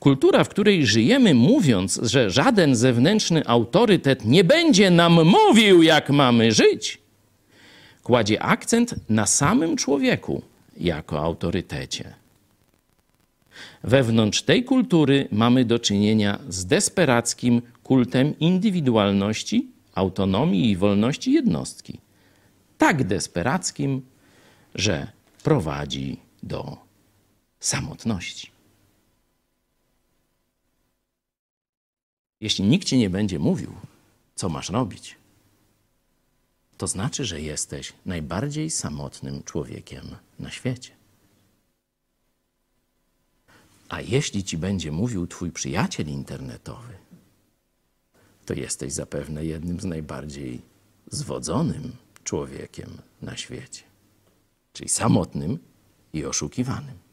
Kultura, w której żyjemy, mówiąc, że żaden zewnętrzny autorytet nie będzie nam mówił, jak mamy żyć, kładzie akcent na samym człowieku jako autorytecie. Wewnątrz tej kultury mamy do czynienia z desperackim kultem indywidualności, autonomii i wolności jednostki. Tak desperackim, że prowadzi do samotności. Jeśli nikt ci nie będzie mówił, co masz robić, to znaczy, że jesteś najbardziej samotnym człowiekiem na świecie. A jeśli ci będzie mówił twój przyjaciel internetowy, to jesteś zapewne jednym z najbardziej zwodzonym człowiekiem na świecie. Czyli samotnym i oszukiwanym.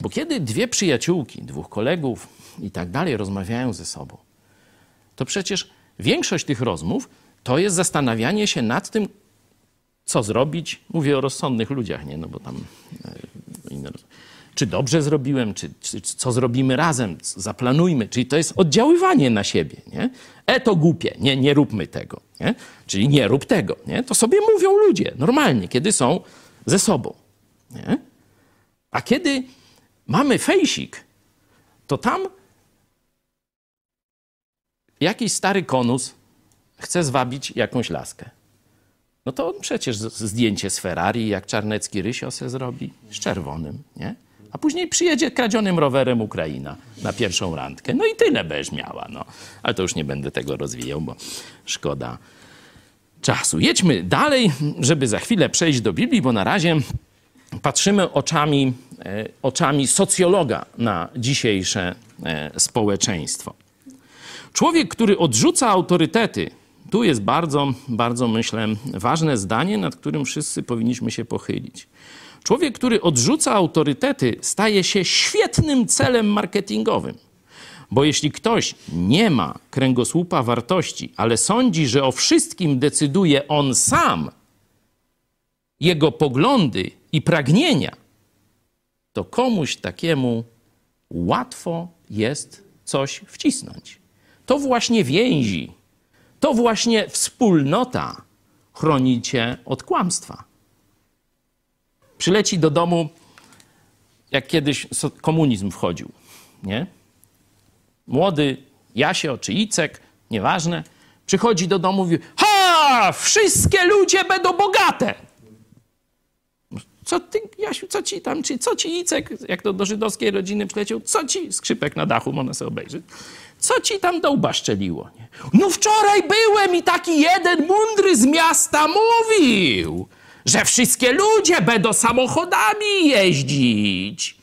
Bo kiedy dwie przyjaciółki, dwóch kolegów i tak dalej rozmawiają ze sobą, to przecież większość tych rozmów to jest zastanawianie się nad tym, co zrobić. Mówię o rozsądnych ludziach, nie? No bo tam e, inne czy dobrze zrobiłem, czy, czy, co zrobimy razem, zaplanujmy. Czyli to jest oddziaływanie na siebie. Nie? E to głupie, nie, nie róbmy tego. Nie? Czyli nie rób tego. Nie? To sobie mówią ludzie normalnie, kiedy są ze sobą. Nie? A kiedy mamy fejsik, to tam jakiś stary konus chce zwabić jakąś laskę. No to on przecież zdjęcie z Ferrari, jak Czarnecki Rysio se zrobi, z czerwonym, nie? A później przyjedzie kradzionym rowerem Ukraina na pierwszą randkę. No i tyle będziesz miała. No. Ale to już nie będę tego rozwijał, bo szkoda czasu. Jedźmy dalej, żeby za chwilę przejść do Biblii, bo na razie patrzymy oczami, e, oczami socjologa na dzisiejsze e, społeczeństwo. Człowiek, który odrzuca autorytety, tu jest bardzo, bardzo myślę, ważne zdanie, nad którym wszyscy powinniśmy się pochylić. Człowiek, który odrzuca autorytety, staje się świetnym celem marketingowym. Bo jeśli ktoś nie ma kręgosłupa wartości, ale sądzi, że o wszystkim decyduje on sam, jego poglądy i pragnienia, to komuś takiemu łatwo jest coś wcisnąć. To właśnie więzi, to właśnie wspólnota chroni cię od kłamstwa. Przyleci do domu, jak kiedyś komunizm wchodził, nie? Młody Jasio czy Icek, nieważne, przychodzi do domu i mówi, ha, wszystkie ludzie będą bogate. Co ty, Jasiu, co ci tam, czy co ci Icek, jak to do żydowskiej rodziny przyleciał, co ci, skrzypek na dachu, można sobie obejrzeć, co ci tam do łba szczeliło? Nie? No wczoraj byłem i taki jeden mądry z miasta mówił, że wszystkie ludzie będą samochodami jeździć,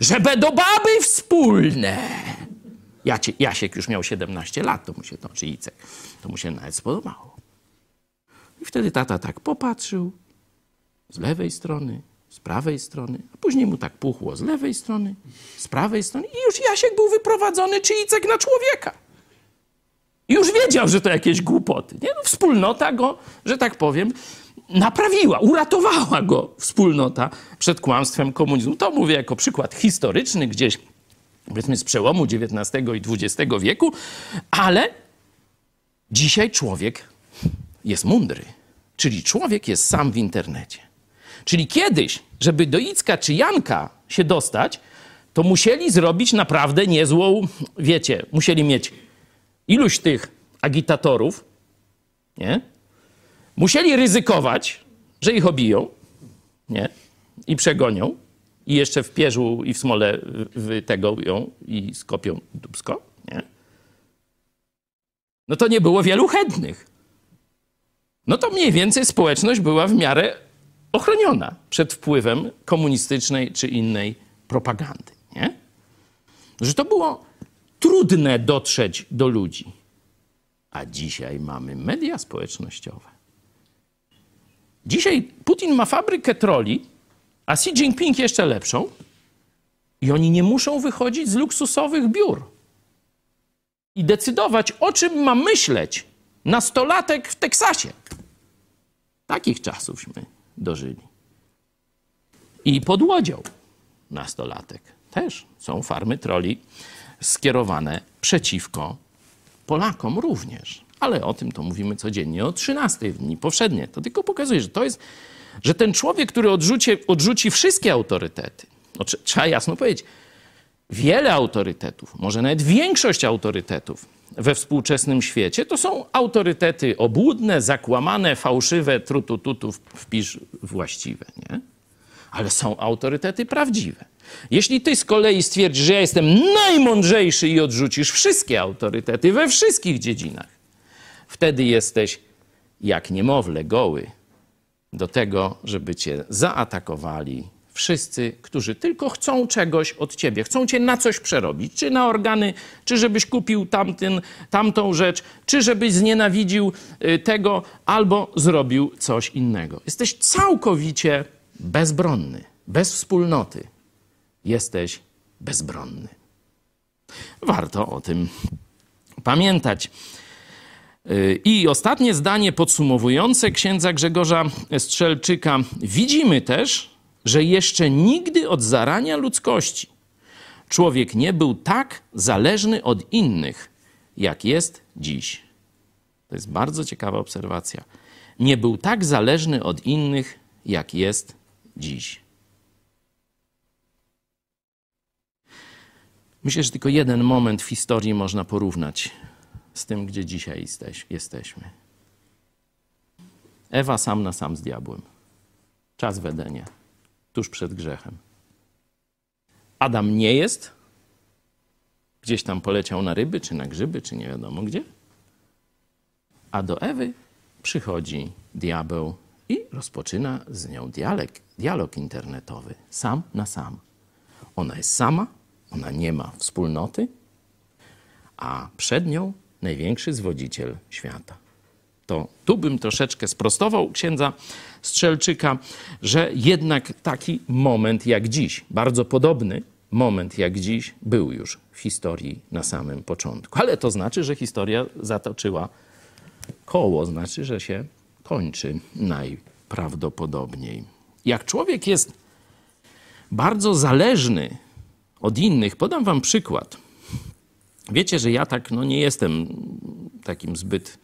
że będą baby wspólne. Jacie, Jasiek już miał 17 lat, to mu się to, czy Icek, to mu się nawet spodobało. I wtedy tata tak popatrzył z lewej strony, z prawej strony, a później mu tak puchło z lewej strony, z prawej strony i już Jasiek był wyprowadzony, czy Icek na człowieka. I już wiedział, że to jakieś głupoty. Nie? No, wspólnota go, że tak powiem, naprawiła, uratowała go wspólnota przed kłamstwem komunizmu. To mówię jako przykład historyczny, gdzieś powiedzmy z przełomu XIX i XX wieku, ale dzisiaj człowiek jest mądry, czyli człowiek jest sam w internecie. Czyli kiedyś, żeby do Icka czy Janka się dostać, to musieli zrobić naprawdę niezłą, wiecie, musieli mieć iluś tych agitatorów, nie? Musieli ryzykować, że ich obiją, nie? I przegonią. I jeszcze w pierzu i w smole w tego ją i skopią dubsko, nie? No to nie było wielu chętnych. No to mniej więcej społeczność była w miarę ochroniona przed wpływem komunistycznej czy innej propagandy, nie? Że to było trudne dotrzeć do ludzi. A dzisiaj mamy media społecznościowe. Dzisiaj Putin ma fabrykę troli, a Xi Jinping jeszcze lepszą i oni nie muszą wychodzić z luksusowych biur. i decydować, o czym ma myśleć nastolatek w Teksasie. Takich czasówśmy dożyli. I pod łodzią nastolatek też są farmy troli skierowane przeciwko Polakom również. Ale o tym to mówimy codziennie o 13 w dni powszednie. To tylko pokazuje, że to jest, że ten człowiek, który odrzuci, odrzuci wszystkie autorytety, no, trze- trzeba jasno powiedzieć, wiele autorytetów, może nawet większość autorytetów we współczesnym świecie, to są autorytety obłudne, zakłamane, fałszywe, trutututu, wpisz właściwe, nie? Ale są autorytety prawdziwe. Jeśli ty z kolei stwierdzisz, że ja jestem najmądrzejszy i odrzucisz wszystkie autorytety we wszystkich dziedzinach, wtedy jesteś jak niemowlę goły do tego, żeby cię zaatakowali wszyscy, którzy tylko chcą czegoś od ciebie, chcą cię na coś przerobić, czy na organy, czy żebyś kupił tamtyn, tamtą rzecz, czy żebyś znienawidził y, tego, albo zrobił coś innego. Jesteś całkowicie bezbronny, bez wspólnoty. Jesteś bezbronny. Warto o tym pamiętać. Y, I ostatnie zdanie podsumowujące księdza Grzegorza Strzelczyka. Widzimy też, że jeszcze nigdy od zarania ludzkości człowiek nie był tak zależny od innych, jak jest dziś. To jest bardzo ciekawa obserwacja. Nie był tak zależny od innych, jak jest dziś. Myślę, że tylko jeden moment w historii można porównać z tym, gdzie dzisiaj jesteś, jesteśmy. Ewa sam na sam z diabłem. Czas w Edenie, tuż przed grzechem. Adam nie jest. Gdzieś tam poleciał na ryby, czy na grzyby, czy nie wiadomo gdzie. A do Ewy przychodzi diabeł i rozpoczyna z nią dialog, dialog internetowy, sam na sam. Ona jest sama, ona nie ma wspólnoty, a przed nią największy zwodziciel świata. To tu bym troszeczkę sprostował księdza Strzelczyka, że jednak taki moment jak dziś, bardzo podobny moment jak dziś, był już w historii na samym początku. Ale to znaczy, że historia zatoczyła koło, znaczy, że się kończy najprawdopodobniej. Jak człowiek jest bardzo zależny od innych, podam wam przykład. Wiecie, że ja tak no, nie jestem takim zbyt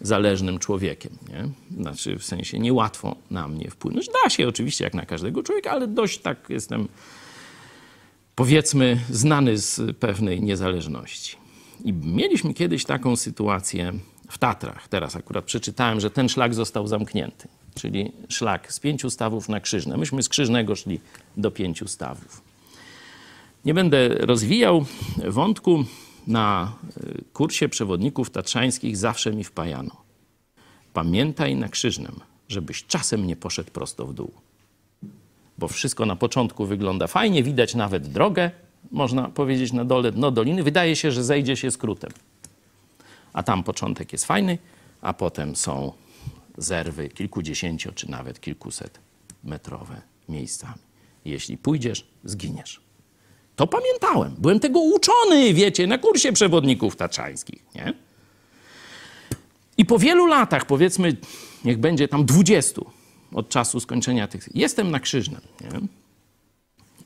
zależnym człowiekiem. Nie? Znaczy, w sensie niełatwo na mnie wpłynąć. Da się oczywiście, jak na każdego człowieka, ale dość tak jestem, powiedzmy, znany z pewnej niezależności. I mieliśmy kiedyś taką sytuację w Tatrach. Teraz akurat przeczytałem, że ten szlak został zamknięty. Czyli szlak z pięciu stawów na krzyżne. Myśmy z krzyżnego szli do pięciu stawów. Nie będę rozwijał wątku. Na y, kursie przewodników tatrzańskich zawsze mi wpajano. Pamiętaj na krzyżnym, żebyś czasem nie poszedł prosto w dół. Bo wszystko na początku wygląda fajnie, widać nawet drogę, można powiedzieć na dole dno doliny. Wydaje się, że zejdzie się skrótem. A tam początek jest fajny, a potem są zerwy kilkudziesięcio czy nawet kilkuset metrowe miejscami. Jeśli pójdziesz, zginiesz. To pamiętałem. Byłem tego uczony, wiecie, na kursie przewodników taczańskich, nie? I po wielu latach, powiedzmy, niech będzie tam 20 od czasu skończenia tych, jestem na krzyżnym, nie?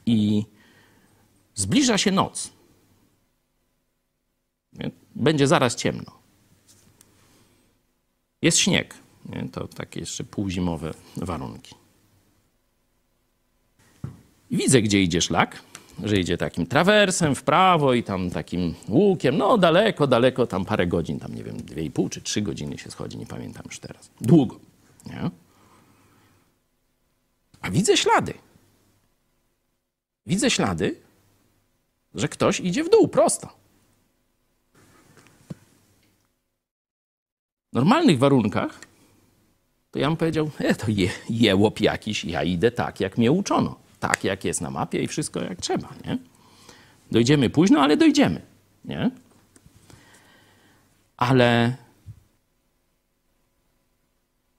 I zbliża się noc. Nie? Będzie zaraz ciemno. Jest śnieg. Nie? To takie jeszcze półzimowe warunki. Widzę, gdzie idzie szlak że idzie takim trawersem w prawo i tam takim łukiem, no daleko, daleko, tam parę godzin, tam nie wiem, dwie i pół czy trzy godziny się schodzi, nie pamiętam już teraz. Długo, nie? A widzę ślady. Widzę ślady, że ktoś idzie w dół, prosto. W normalnych warunkach to ja bym powiedział, e, to je, jełop jakiś, ja idę tak, jak mnie uczono tak, jak jest na mapie i wszystko jak trzeba, nie? Dojdziemy późno, ale dojdziemy, nie? Ale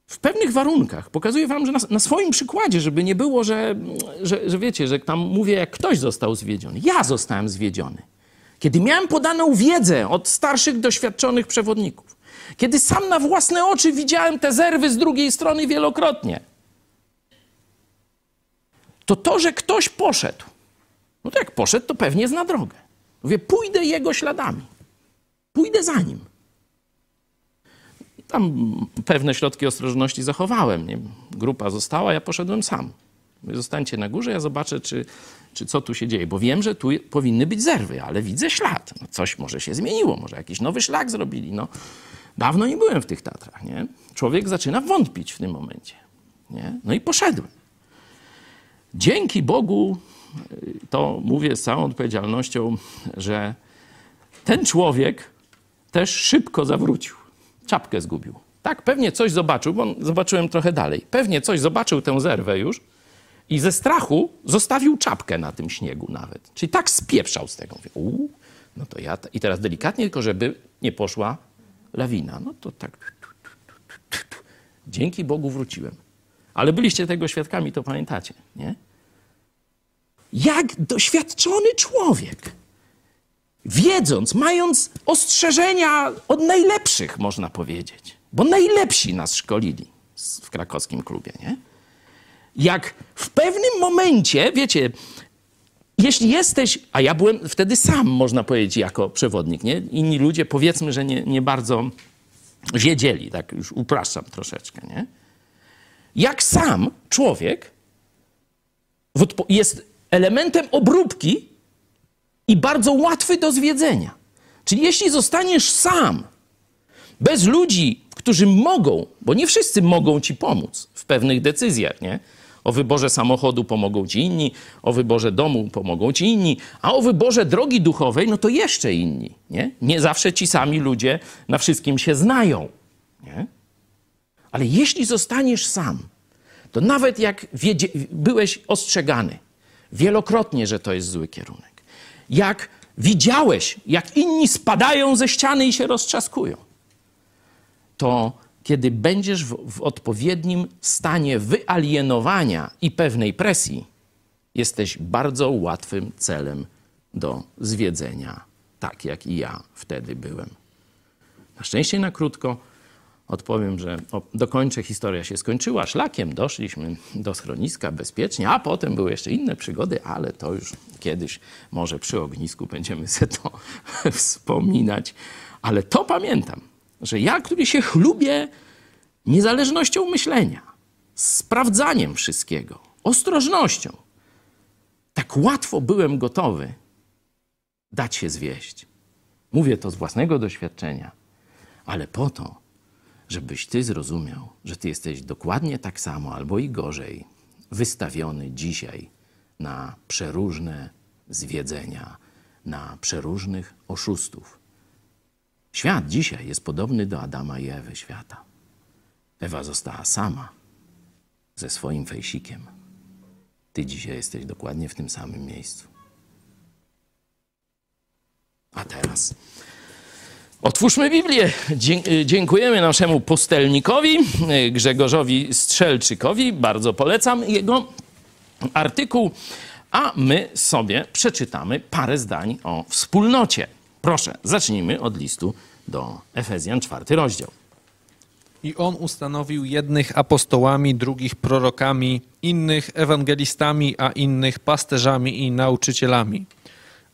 w pewnych warunkach, pokazuję wam, że na, na swoim przykładzie, żeby nie było, że, że, że wiecie, że tam mówię, jak ktoś został zwiedziony. Ja zostałem zwiedziony. kiedy miałem podaną wiedzę od starszych, doświadczonych przewodników, kiedy sam na własne oczy widziałem te zerwy z drugiej strony wielokrotnie, to to, że ktoś poszedł, no to jak poszedł, to pewnie zna drogę. Mówię, pójdę jego śladami, pójdę za nim. Tam pewne środki ostrożności zachowałem. Nie? Grupa została, ja poszedłem sam. Zostańcie na górze, ja zobaczę, czy, czy co tu się dzieje. Bo wiem, że tu powinny być zerwy, ale widzę ślad. No coś może się zmieniło, może jakiś nowy szlak zrobili. No, dawno nie byłem w tych Tatrach. Nie? Człowiek zaczyna wątpić w tym momencie. Nie? No i poszedłem. Dzięki Bogu, y, to mówię z całą odpowiedzialnością, że ten człowiek też szybko zawrócił. Czapkę zgubił. Tak, pewnie coś zobaczył, bo zobaczyłem trochę dalej. Pewnie coś zobaczył tę zerwę już i ze strachu zostawił czapkę na tym śniegu nawet. Czyli tak spieprzał z tego. Mówię, Uu, no to ja... I teraz delikatnie, tylko żeby nie poszła lawina. No to tak... Dzięki Bogu wróciłem. Ale byliście tego świadkami, to pamiętacie, nie? Jak doświadczony człowiek, wiedząc, mając ostrzeżenia od najlepszych, można powiedzieć, bo najlepsi nas szkolili w krakowskim klubie, nie? Jak w pewnym momencie, wiecie, jeśli jesteś, a ja byłem wtedy sam, można powiedzieć, jako przewodnik, nie? Inni ludzie, powiedzmy, że nie, nie bardzo wiedzieli, tak już upraszczam troszeczkę, nie? Jak sam człowiek jest elementem obróbki i bardzo łatwy do zwiedzenia. Czyli jeśli zostaniesz sam, bez ludzi, którzy mogą, bo nie wszyscy mogą ci pomóc w pewnych decyzjach, nie? O wyborze samochodu pomogą ci inni, o wyborze domu pomogą ci inni, a o wyborze drogi duchowej, no to jeszcze inni, nie? Nie zawsze ci sami ludzie na wszystkim się znają, nie? Ale jeśli zostaniesz sam, to nawet jak wiedzie, byłeś ostrzegany wielokrotnie, że to jest zły kierunek, jak widziałeś, jak inni spadają ze ściany i się roztrzaskują, to kiedy będziesz w, w odpowiednim stanie wyalienowania i pewnej presji, jesteś bardzo łatwym celem do zwiedzenia, tak jak i ja wtedy byłem. Na szczęście na krótko odpowiem, że dokończę, historia się skończyła. Szlakiem doszliśmy do schroniska bezpiecznie, a potem były jeszcze inne przygody, ale to już kiedyś może przy ognisku będziemy sobie to wspominać. Ale to pamiętam, że ja, który się chlubię niezależnością myślenia, sprawdzaniem wszystkiego, ostrożnością, tak łatwo byłem gotowy dać się zwieść. Mówię to z własnego doświadczenia, ale po to, żebyś ty zrozumiał, że ty jesteś dokładnie tak samo albo i gorzej wystawiony dzisiaj na przeróżne zwiedzenia, na przeróżnych oszustów. Świat dzisiaj jest podobny do Adama i Ewy świata. Ewa została sama ze swoim fejsikiem. Ty dzisiaj jesteś dokładnie w tym samym miejscu. A teraz otwórzmy Biblię. Dzie- Dziękujemy naszemu pustelnikowi y, Grzegorzowi Strzelczykowi. Bardzo polecam jego artykuł. A my sobie przeczytamy parę zdań o wspólnocie. Proszę, zacznijmy od listu do Efezjan, czwarty rozdział. I on ustanowił jednych apostołami, drugich prorokami, innych ewangelistami, a innych pasterzami i nauczycielami,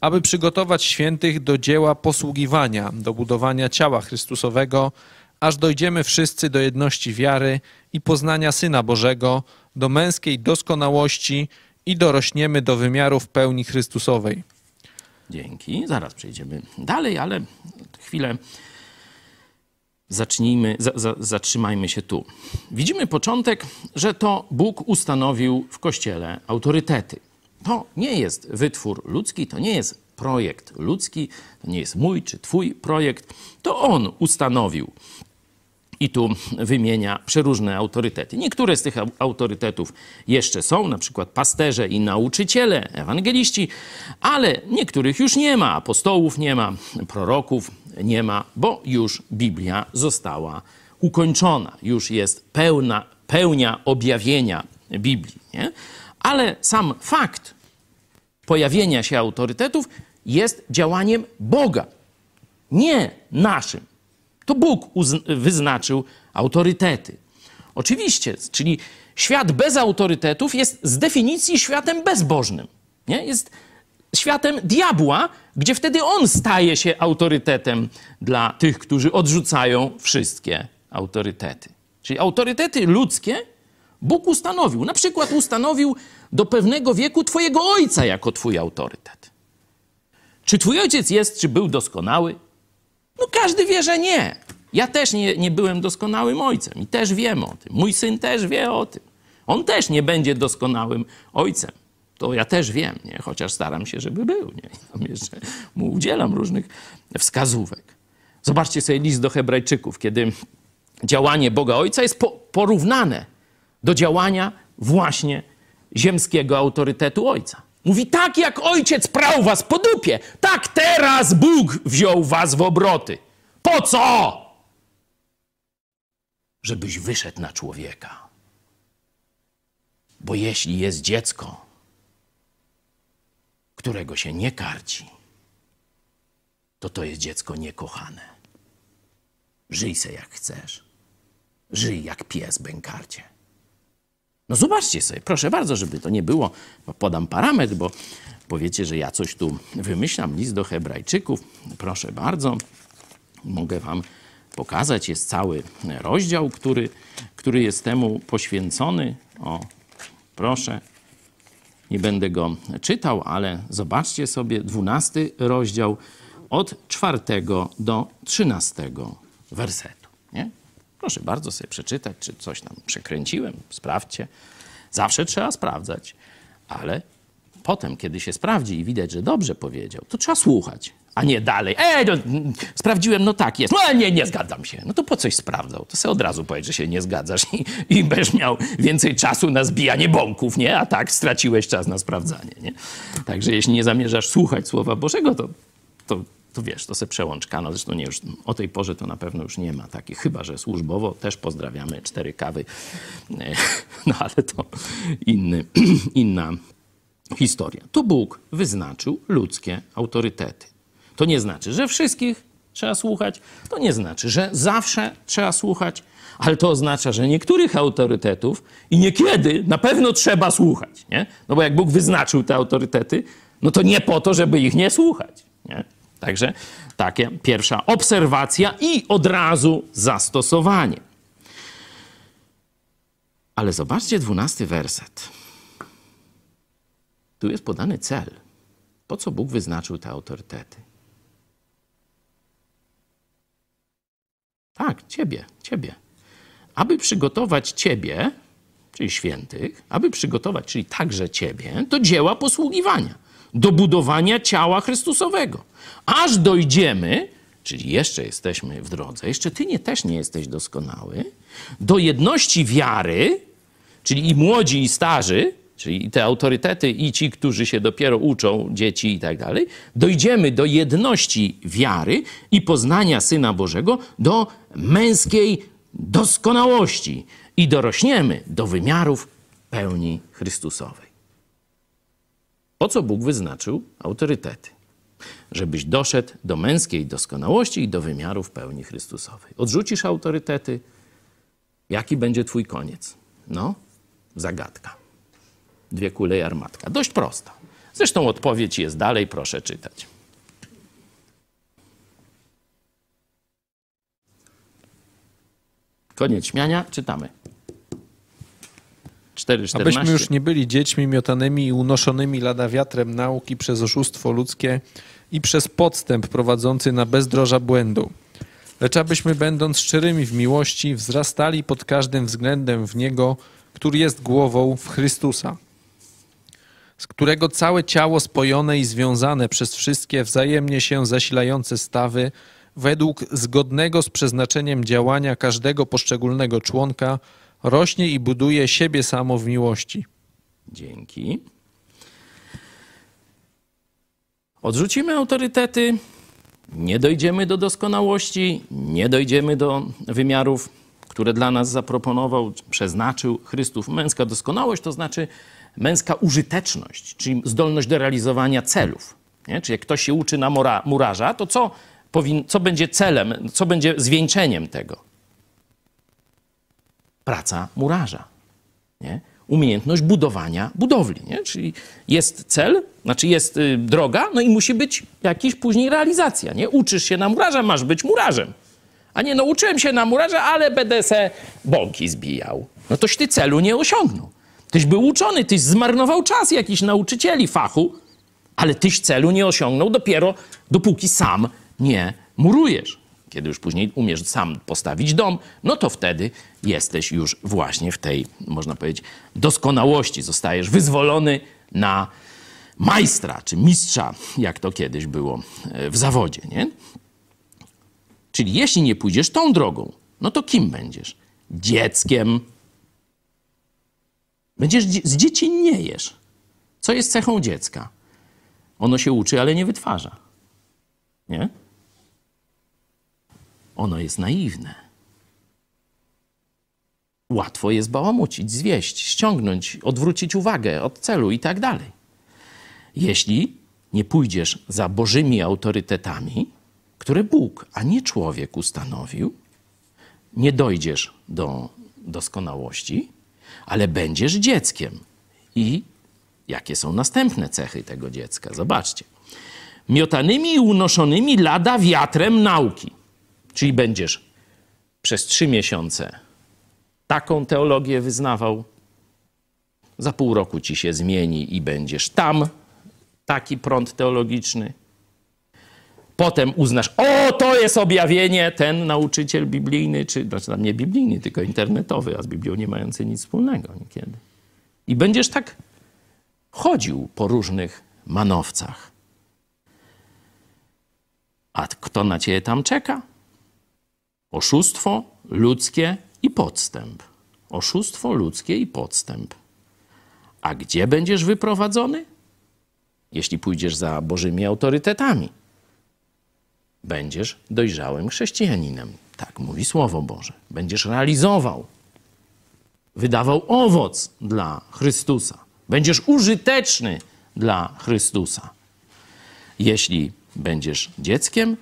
aby przygotować świętych do dzieła posługiwania, do budowania ciała Chrystusowego, aż dojdziemy wszyscy do jedności wiary i poznania Syna Bożego, do męskiej doskonałości i dorośniemy do wymiarów pełni Chrystusowej. Dzięki. Zaraz przejdziemy dalej, ale chwilę zacznijmy, za, za, zatrzymajmy się tu. Widzimy początek, że to Bóg ustanowił w Kościele autorytety. To nie jest wytwór ludzki, to nie jest projekt ludzki, to nie jest mój czy twój projekt. To On ustanowił i tu wymienia przeróżne autorytety. Niektóre z tych au- autorytetów jeszcze są, na przykład pasterze i nauczyciele, ewangeliści, ale niektórych już nie ma. Apostołów nie ma, proroków nie ma, bo już Biblia została ukończona. Już jest pełna, pełnia objawienia Biblii. Nie? Ale sam fakt pojawienia się autorytetów jest działaniem Boga, nie naszym. To Bóg wyznaczył autorytety. Oczywiście, czyli świat bez autorytetów jest z definicji światem bezbożnym. Nie? Jest światem diabła, gdzie wtedy on staje się autorytetem dla tych, którzy odrzucają wszystkie autorytety. Czyli autorytety ludzkie Bóg ustanowił. Na przykład ustanowił do pewnego wieku Twojego ojca jako Twój autorytet. Czy Twój ojciec jest, czy był doskonały? No każdy wie, że nie. Ja też nie, nie byłem doskonałym ojcem i też wiem o tym. Mój syn też wie o tym. On też nie będzie doskonałym ojcem. To ja też wiem, nie? chociaż staram się, żeby był. Nie? Tam jeszcze mu udzielam różnych wskazówek. Zobaczcie sobie list do Hebrajczyków, kiedy działanie Boga Ojca jest po, porównane do działania właśnie ziemskiego autorytetu Ojca. Mówi, tak jak ojciec prał was po dupie, tak teraz Bóg wziął was w obroty. Po co? Żebyś wyszedł na człowieka. Bo jeśli jest dziecko, którego się nie karci, to to jest dziecko niekochane. Żyj se jak chcesz. Żyj jak pies bękarcie. No zobaczcie sobie, proszę bardzo, żeby to nie było, podam parametr, bo powiecie, że ja coś tu wymyślam, list do hebrajczyków. Proszę bardzo, mogę wam pokazać, jest cały rozdział, który, który jest temu poświęcony. O, proszę, nie będę go czytał, ale zobaczcie sobie, dwunasty rozdział od czwartego do trzynastego wersetu. Proszę bardzo sobie przeczytać, czy coś tam przekręciłem, sprawdźcie. Zawsze trzeba sprawdzać, ale potem, kiedy się sprawdzi i widać, że dobrze powiedział, to trzeba słuchać, a nie dalej. Ej, no, sprawdziłem, no tak jest. No nie, nie zgadzam się. No to po coś sprawdzał? To sobie od razu powiedz, że się nie zgadzasz i, i będziesz miał więcej czasu na zbijanie bąków, nie? A tak straciłeś czas na sprawdzanie, nie? Także jeśli nie zamierzasz słuchać Słowa Bożego, to, to to wiesz, to se przełączka, no zresztą nie już, o tej porze to na pewno już nie ma takich, chyba że służbowo, też pozdrawiamy, cztery kawy, no ale to inny, inna historia. Tu Bóg wyznaczył ludzkie autorytety. To nie znaczy, że wszystkich trzeba słuchać, to nie znaczy, że zawsze trzeba słuchać, ale to oznacza, że niektórych autorytetów i niekiedy na pewno trzeba słuchać, nie? No bo jak Bóg wyznaczył te autorytety, no to nie po to, żeby ich nie słuchać, nie? Także takie pierwsza obserwacja i od razu zastosowanie. Ale zobaczcie dwunasty werset. Tu jest podany cel. Po co Bóg wyznaczył te autorytety? Tak, ciebie, ciebie. Aby przygotować ciebie, czyli świętych, aby przygotować, czyli także ciebie, do dzieła posługiwania, do budowania ciała Chrystusowego. Aż dojdziemy, czyli jeszcze jesteśmy w drodze, jeszcze ty nie, też nie jesteś doskonały, do jedności wiary, czyli i młodzi, i starzy, czyli te autorytety i ci, którzy się dopiero uczą, dzieci i tak dalej, dojdziemy do jedności wiary i poznania Syna Bożego, do męskiej doskonałości i dorośniemy do wymiarów pełni Chrystusowej. Po co Bóg wyznaczył autorytety? Żebyś doszedł do męskiej doskonałości i do wymiarów pełni Chrystusowej. Odrzucisz autorytety, jaki będzie twój koniec? No, zagadka. Dwie kule i armatka. Dość prosta. Zresztą odpowiedź jest dalej, proszę czytać. Koniec śmiania, czytamy. 4,14. Abyśmy już nie byli dziećmi miotanymi i unoszonymi lada wiatrem nauki przez oszustwo ludzkie i przez podstęp prowadzący na bezdroża błędu. Lecz abyśmy, będąc szczerymi w miłości, wzrastali pod każdym względem w Niego, który jest głową w Chrystusa, z którego całe ciało spojone i związane przez wszystkie wzajemnie się zasilające stawy, według zgodnego z przeznaczeniem działania każdego poszczególnego członka, rośnie i buduje siebie samo w miłości. Dzięki. Odrzucimy autorytety, nie dojdziemy do doskonałości, nie dojdziemy do wymiarów, które dla nas zaproponował, przeznaczył Chrystus. Męska doskonałość to znaczy męska użyteczność, czyli zdolność do realizowania celów. Nie? Czyli jak ktoś się uczy na mura, murarza, to co, powin, co będzie celem, co będzie zwieńczeniem tego? Praca murarza. Nie? Umiejętność budowania budowli. Nie? Czyli jest cel, znaczy jest y, droga, no i musi być jakiś później realizacja. Nie? Uczysz się na murarza, masz być murarzem. A nie, no uczyłem się na murarza, ale będę se bąki zbijał. No toś ty celu nie osiągnął. Tyś był uczony, tyś zmarnował czas jakichś nauczycieli fachu, ale tyś celu nie osiągnął dopiero dopóki sam nie murujesz. Kiedy już później umiesz sam postawić dom, no to wtedy jesteś już właśnie w tej, można powiedzieć, doskonałości. Zostajesz wyzwolony na majstra czy mistrza, jak to kiedyś było e, w zawodzie, nie? Czyli jeśli nie pójdziesz tą drogą, no to kim będziesz? Dzieckiem. Będziesz dzie- zdziecinniejesz. Co jest cechą dziecka? Ono się uczy, ale nie wytwarza. Nie? Ono jest naiwne. Łatwo jest bałamucić, zwieść, ściągnąć, odwrócić uwagę od celu i tak dalej. Jeśli nie pójdziesz za bożymi autorytetami, które Bóg, a nie człowiek ustanowił, nie dojdziesz do doskonałości, ale będziesz dzieckiem. I jakie są następne cechy tego dziecka? Zobaczcie. Miotanymi i unoszonymi lada wiatrem nauki. Czyli będziesz przez trzy miesiące taką teologię wyznawał, za pół roku ci się zmieni i będziesz tam taki prąd teologiczny. Potem uznasz, o, to jest objawienie, ten nauczyciel biblijny, czy znaczy tam nie biblijny, tylko internetowy, a z Biblią nie mający nic wspólnego niekiedy. I będziesz tak chodził po różnych manowcach. A kto na ciebie tam czeka? Oszustwo ludzkie i podstęp. Oszustwo ludzkie i podstęp. A gdzie będziesz wyprowadzony? Jeśli pójdziesz za Bożymi autorytetami. Będziesz dojrzałym chrześcijaninem. Tak mówi Słowo Boże. Będziesz realizował, wydawał owoc dla Chrystusa. Będziesz użyteczny dla Chrystusa. Jeśli będziesz dzieckiem,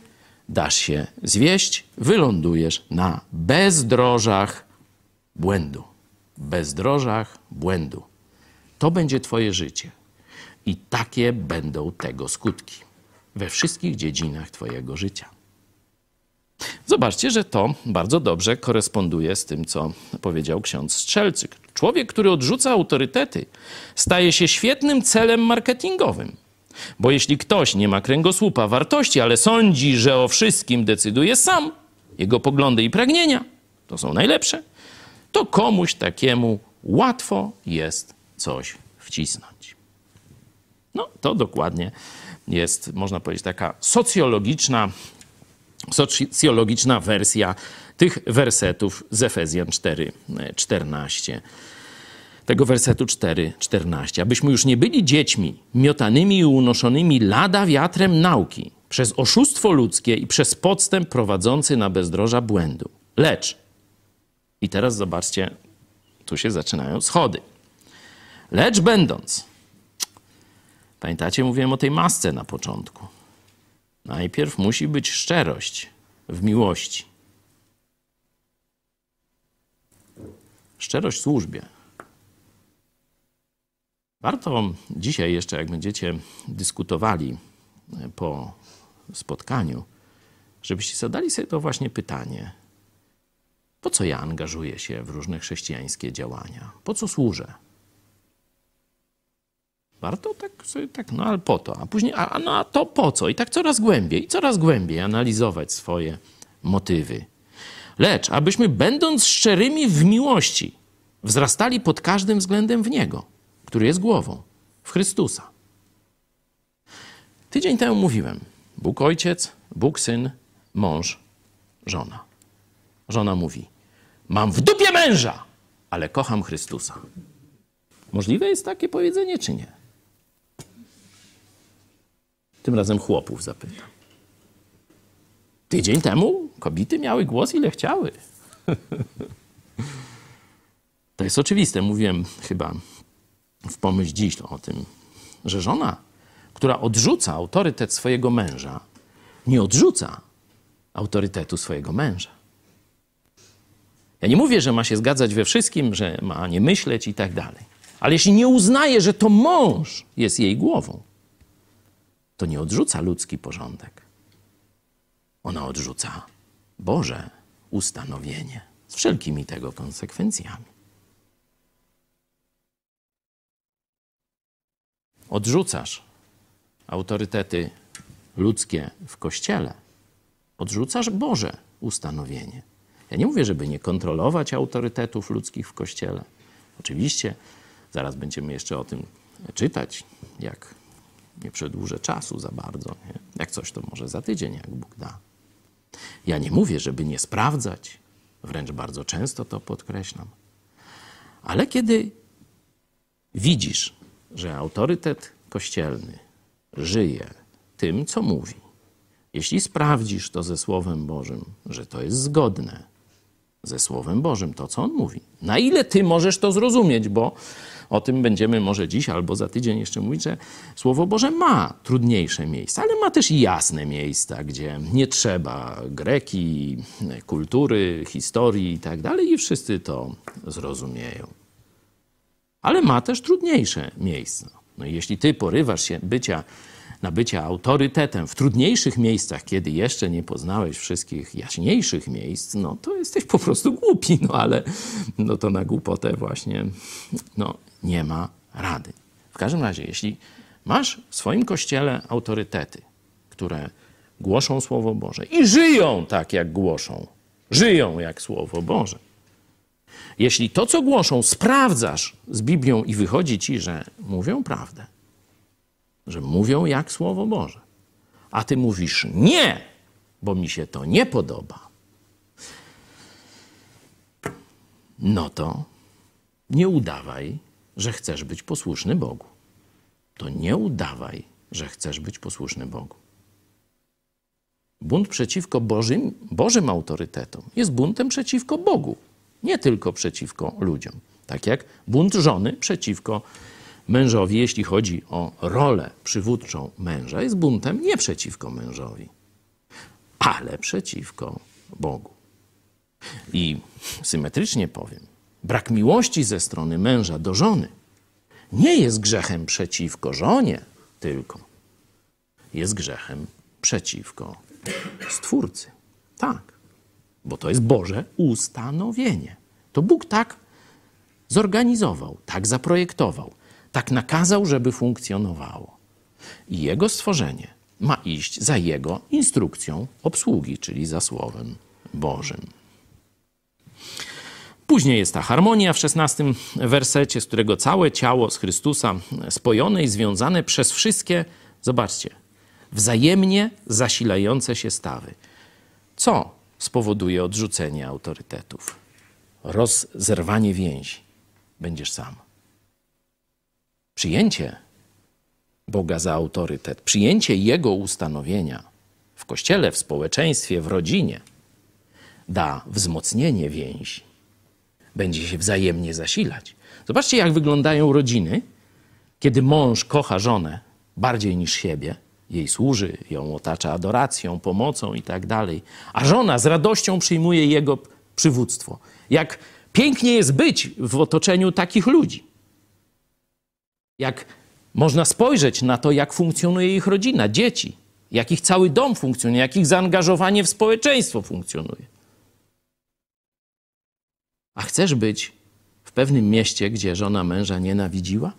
dasz się zwieść, wylądujesz na bezdrożach błędu. Bezdrożach błędu. To będzie Twoje życie. I takie będą tego skutki we wszystkich dziedzinach Twojego życia. Zobaczcie, że to bardzo dobrze koresponduje z tym, co powiedział ksiądz Strzelcyk. Człowiek, który odrzuca autorytety, staje się świetnym celem marketingowym. Bo jeśli ktoś nie ma kręgosłupa wartości, ale sądzi, że o wszystkim decyduje sam, jego poglądy i pragnienia to są najlepsze, to komuś takiemu łatwo jest coś wcisnąć. No, to dokładnie jest, można powiedzieć, taka socjologiczna, socjologiczna wersja tych wersetów z Efezjan 4, 14 tego wersetu 4, 14. Abyśmy już nie byli dziećmi miotanymi i unoszonymi lada wiatrem nauki przez oszustwo ludzkie i przez podstęp prowadzący na bezdroża błędu. Lecz, i teraz zobaczcie, tu się zaczynają schody. Lecz będąc, pamiętacie, mówiłem o tej masce na początku. Najpierw musi być szczerość w miłości. Szczerość w służbie. Warto dzisiaj jeszcze, jak będziecie dyskutowali po spotkaniu, żebyście zadali sobie to właśnie pytanie. Po co ja angażuję się w różne chrześcijańskie działania? Po co służę? Warto tak sobie, tak, no ale po to. A później, a, no a to po co? I tak coraz głębiej, coraz głębiej analizować swoje motywy. Lecz, abyśmy będąc szczerymi w miłości, wzrastali pod każdym względem w Niego który jest głową, w Chrystusa. Tydzień temu mówiłem: Bóg Ojciec, Bóg Syn, mąż, żona. Żona mówi: Mam w dupie męża, ale kocham Chrystusa. Możliwe jest takie powiedzenie, czy nie? Tym razem chłopów zapytam. Tydzień temu kobiety miały głos, ile chciały. to jest oczywiste. Mówiłem chyba w pomyśl dziś o tym, że żona, która odrzuca autorytet swojego męża, nie odrzuca autorytetu swojego męża. Ja nie mówię, że ma się zgadzać we wszystkim, że ma nie myśleć i tak dalej. Ale jeśli nie uznaje, że to mąż jest jej głową, to nie odrzuca ludzki porządek. Ona odrzuca Boże ustanowienie z wszelkimi tego konsekwencjami. Odrzucasz autorytety ludzkie w kościele, odrzucasz Boże ustanowienie. Ja nie mówię, żeby nie kontrolować autorytetów ludzkich w kościele. Oczywiście, zaraz będziemy jeszcze o tym czytać, jak nie przedłużę czasu za bardzo. Nie? Jak coś, to może za tydzień, jak Bóg da. Ja nie mówię, żeby nie sprawdzać, wręcz bardzo często to podkreślam. Ale kiedy widzisz, że autorytet kościelny żyje tym, co mówi, jeśli sprawdzisz to ze Słowem Bożym, że to jest zgodne ze Słowem Bożym, to co on mówi, na ile ty możesz to zrozumieć, bo o tym będziemy może dziś albo za tydzień jeszcze mówić, że Słowo Boże ma trudniejsze miejsca, ale ma też jasne miejsca, gdzie nie trzeba greki, kultury, historii i tak dalej, i wszyscy to zrozumieją. Ale ma też trudniejsze miejsca. No i jeśli ty porywasz się bycia, na bycia autorytetem w trudniejszych miejscach, kiedy jeszcze nie poznałeś wszystkich jaśniejszych miejsc, no to jesteś po prostu głupi, no ale no to na głupotę właśnie no, nie ma rady. W każdym razie, jeśli masz w swoim kościele autorytety, które głoszą Słowo Boże i żyją tak, jak głoszą, żyją jak Słowo Boże, jeśli to, co głoszą, sprawdzasz z Biblią i wychodzi ci, że mówią prawdę, że mówią jak Słowo Boże, a ty mówisz nie, bo mi się to nie podoba, no to nie udawaj, że chcesz być posłuszny Bogu. To nie udawaj, że chcesz być posłuszny Bogu. Bunt przeciwko Bożym, Bożym autorytetom jest buntem przeciwko Bogu, nie tylko przeciwko ludziom. Tak jak bunt żony przeciwko mężowi, jeśli chodzi o rolę przywódczą męża, jest buntem nie przeciwko mężowi, ale przeciwko Bogu. I symetrycznie powiem, brak miłości ze strony męża do żony nie jest grzechem przeciwko żonie tylko. Jest grzechem przeciwko Stwórcy. Tak, bo to jest Boże ustanowienie. To Bóg tak zorganizował, tak zaprojektował, tak nakazał, żeby funkcjonowało. I Jego stworzenie ma iść za Jego instrukcją obsługi, czyli za Słowem Bożym. Później jest ta harmonia w szesnastym wersecie, z którego całe ciało z Chrystusa spojone i związane przez wszystkie, zobaczcie, wzajemnie zasilające się stawy. Co spowoduje odrzucenie autorytetów? Rozerwanie więzi. Będziesz sam. Przyjęcie Boga za autorytet, przyjęcie Jego ustanowienia w kościele, w społeczeństwie, w rodzinie da wzmocnienie więzi będzie się wzajemnie zasilać. Zobaczcie, jak wyglądają rodziny, kiedy mąż kocha żonę bardziej niż siebie, jej służy, ją otacza adoracją, pomocą i tak a żona z radością przyjmuje jego przywództwo. Jak pięknie jest być w otoczeniu takich ludzi. Jak można spojrzeć na to, jak funkcjonuje ich rodzina, dzieci, jak ich cały dom funkcjonuje, jak ich zaangażowanie w społeczeństwo funkcjonuje. A chcesz być w pewnym mieście, gdzie żona męża nienawidziła?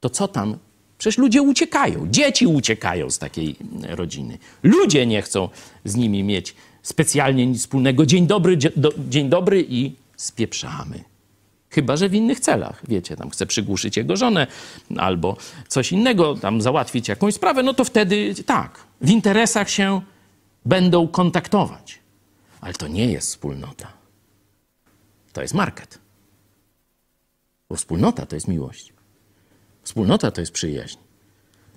To co tam? Przecież ludzie uciekają, dzieci uciekają z takiej rodziny. Ludzie nie chcą z nimi mieć specjalnie nic wspólnego. Dzień dobry, dzień dobry i spieprzamy. Chyba, że w innych celach, wiecie, tam chce przygłuszyć jego żonę albo coś innego, tam załatwić jakąś sprawę, no to wtedy tak, w interesach się będą kontaktować. Ale to nie jest wspólnota to jest market. Bo wspólnota to jest miłość. Wspólnota to jest przyjaźń.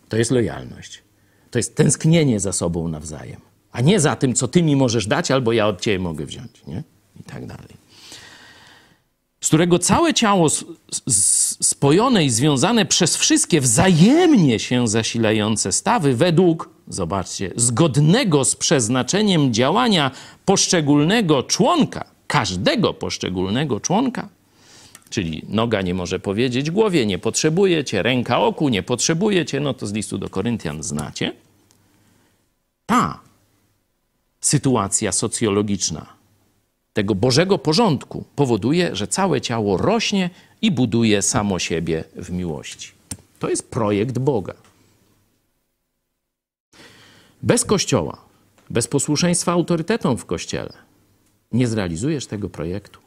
To jest lojalność. To jest tęsknienie za sobą nawzajem. A nie za tym, co ty mi możesz dać, albo ja od ciebie mogę wziąć. Nie? I tak dalej. z którego całe ciało spojone i związane przez wszystkie wzajemnie się zasilające stawy według, zobaczcie, zgodnego z przeznaczeniem działania poszczególnego członka, każdego poszczególnego członka, Czyli noga nie może powiedzieć głowie, nie potrzebuje cię, ręka oku, nie potrzebuje cię, no to z listu do Koryntian znacie. Ta sytuacja socjologiczna tego Bożego porządku powoduje, że całe ciało rośnie i buduje samo siebie w miłości. To jest projekt Boga. Bez Kościoła, bez posłuszeństwa autorytetom w Kościele nie zrealizujesz tego projektu.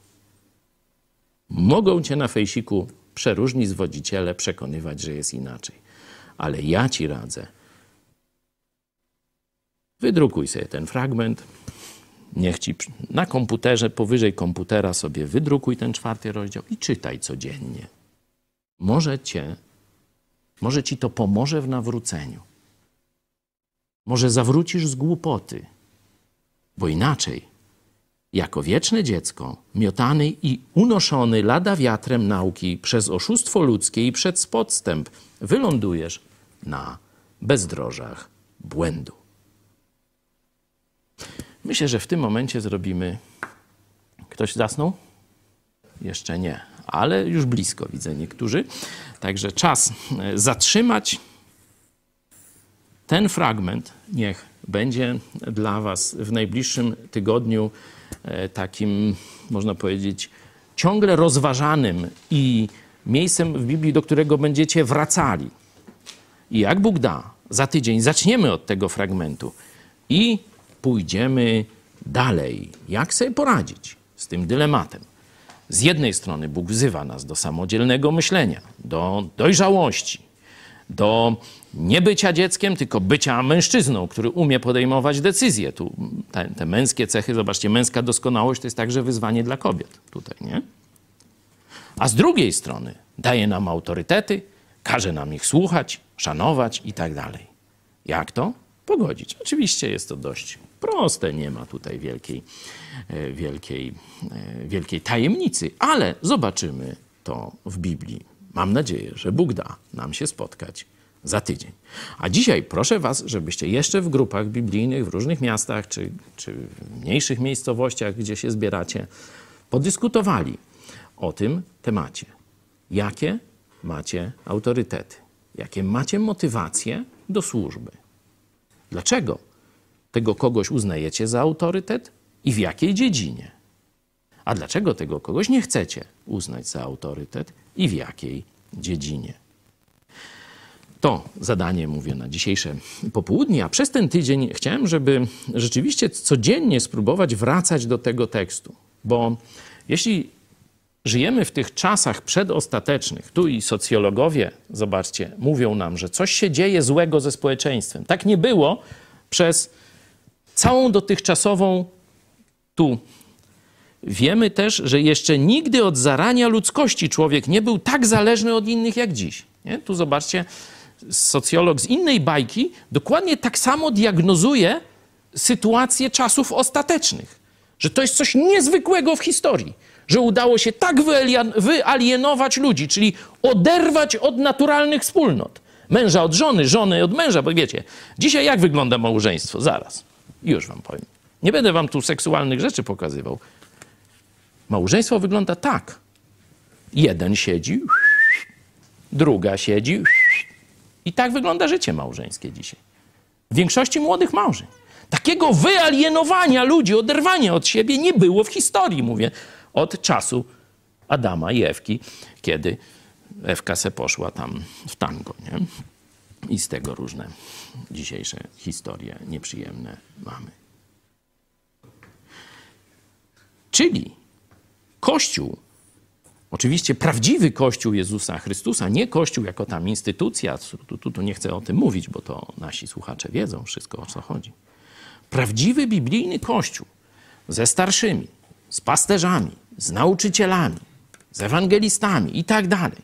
Mogą cię na fejsiku przeróżni zwodziciele przekonywać, że jest inaczej. Ale ja ci radzę. Wydrukuj sobie ten fragment. Niech ci na komputerze, powyżej komputera sobie wydrukuj ten czwarty rozdział i czytaj codziennie. Może cię, może ci to pomoże w nawróceniu. Może zawrócisz z głupoty, bo inaczej jako wieczne dziecko, miotany i unoszony lada wiatrem nauki przez oszustwo ludzkie i przez podstęp, wylądujesz na bezdrożach błędu. Myślę, że w tym momencie zrobimy. Ktoś zasnął? Jeszcze nie, ale już blisko widzę niektórzy. Także czas e, zatrzymać ten fragment niech będzie dla Was w najbliższym tygodniu takim, można powiedzieć, ciągle rozważanym i miejscem w Biblii, do którego będziecie wracali. I jak Bóg da, za tydzień zaczniemy od tego fragmentu i pójdziemy dalej. Jak sobie poradzić z tym dylematem? Z jednej strony Bóg wzywa nas do samodzielnego myślenia, do dojrzałości, do nie bycia dzieckiem, tylko bycia mężczyzną, który umie podejmować decyzje. Tu te, te męskie cechy, zobaczcie, męska doskonałość to jest także wyzwanie dla kobiet tutaj, nie? A z drugiej strony daje nam autorytety, każe nam ich słuchać, szanować i tak dalej. Jak to pogodzić? Oczywiście jest to dość proste, nie ma tutaj wielkiej, e, wielkiej, e, wielkiej tajemnicy, ale zobaczymy to w Biblii. Mam nadzieję, że Bóg da nam się spotkać za tydzień. A dzisiaj proszę Was, żebyście jeszcze w grupach biblijnych, w różnych miastach czy, czy w mniejszych miejscowościach, gdzie się zbieracie, podyskutowali o tym temacie. Jakie macie autorytety? Jakie macie motywacje do służby? Dlaczego tego kogoś uznajecie za autorytet i w jakiej dziedzinie? A dlaczego tego kogoś nie chcecie uznać za autorytet i w jakiej dziedzinie? To zadanie mówię na dzisiejsze popołudnie, a przez ten tydzień chciałem, żeby rzeczywiście codziennie spróbować wracać do tego tekstu, bo jeśli żyjemy w tych czasach przedostatecznych, tu i socjologowie, zobaczcie, mówią nam, że coś się dzieje złego ze społeczeństwem. Tak nie było przez całą dotychczasową tu Wiemy też, że jeszcze nigdy od zarania ludzkości człowiek nie był tak zależny od innych jak dziś. Nie? Tu zobaczcie, socjolog z innej bajki dokładnie tak samo diagnozuje sytuację czasów ostatecznych. Że to jest coś niezwykłego w historii. Że udało się tak wyalien- wyalienować ludzi, czyli oderwać od naturalnych wspólnot. Męża od żony, żony od męża, bo wiecie, dzisiaj jak wygląda małżeństwo? Zaraz, już wam powiem. Nie będę wam tu seksualnych rzeczy pokazywał. Małżeństwo wygląda tak. Jeden siedzi, druga siedzi. I tak wygląda życie małżeńskie dzisiaj. W większości młodych małżeń. Takiego wyalienowania ludzi, oderwania od siebie nie było w historii, mówię, od czasu Adama i Ewki, kiedy Ewka se poszła tam w tango, nie? I z tego różne dzisiejsze historie nieprzyjemne mamy. Czyli Kościół, oczywiście prawdziwy Kościół Jezusa Chrystusa, nie Kościół jako tam instytucja, tu, tu, tu nie chcę o tym mówić, bo to nasi słuchacze wiedzą wszystko o co chodzi. Prawdziwy biblijny Kościół ze starszymi, z pasterzami, z nauczycielami, z ewangelistami i tak dalej,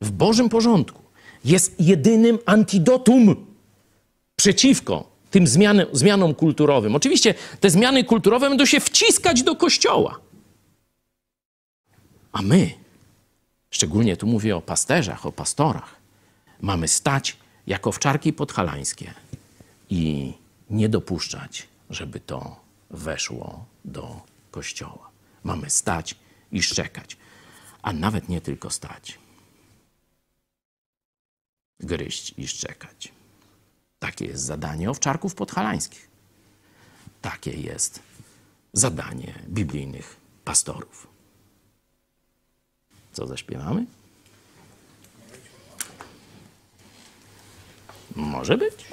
w Bożym porządku, jest jedynym antidotum przeciwko tym zmiany, zmianom kulturowym. Oczywiście te zmiany kulturowe będą się wciskać do kościoła. A my, szczególnie tu mówię o pasterzach, o pastorach, mamy stać jako owczarki podhalańskie i nie dopuszczać, żeby to weszło do kościoła. Mamy stać i szczekać, a nawet nie tylko stać. Gryźć i szczekać. Takie jest zadanie owczarków podhalańskich. Takie jest zadanie biblijnych pastorów. Co zaśpiewamy? Może być.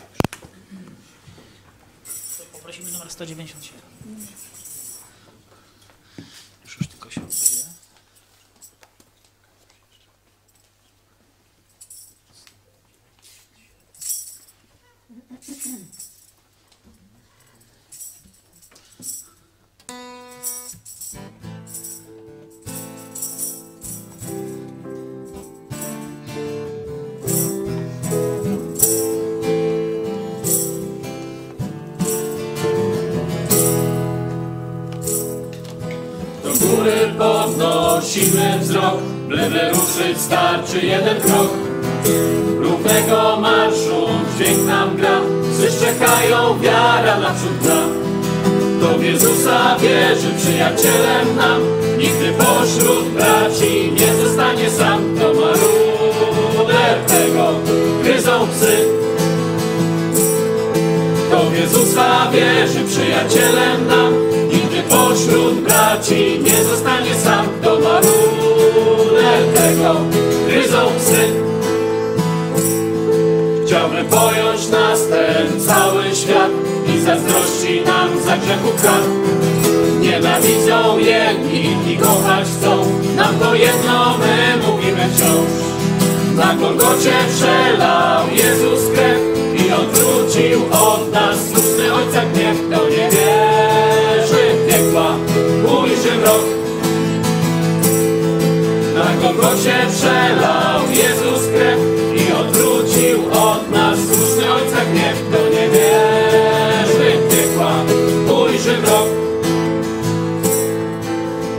Poprosimy numer 197. podnosimy wzrok, w lewy ruszyć starczy jeden krok. Równego marszu dźwięk nam gra, psy czekają, wiara naprzód gra. Kto w Jezusa wierzy, przyjacielem nam, nigdy pośród braci nie zostanie sam. To maruder tego gryzą psy. Kto w Jezusa wierzy, przyjacielem nam, nigdy pośród braci nie zostanie sam. Kto ma tego, gryzą psy. Chciałbym pojąć nas ten cały świat i zazdrości nam za grzechu krat. Nienawidzą jedni i kochać chcą, nam to jedno my mówimy wciąż. Na Golgocie przelał Jezus krew i odwrócił od nas słuszny Ojca gniew. Kto nie wierzy w piekła, ujrzy mrok. Na Golgocie przelał Jezus krew i odwrócił od nas słuszny Ojca gniew. Kto nie wierzy w piekła, ujrzy mrok.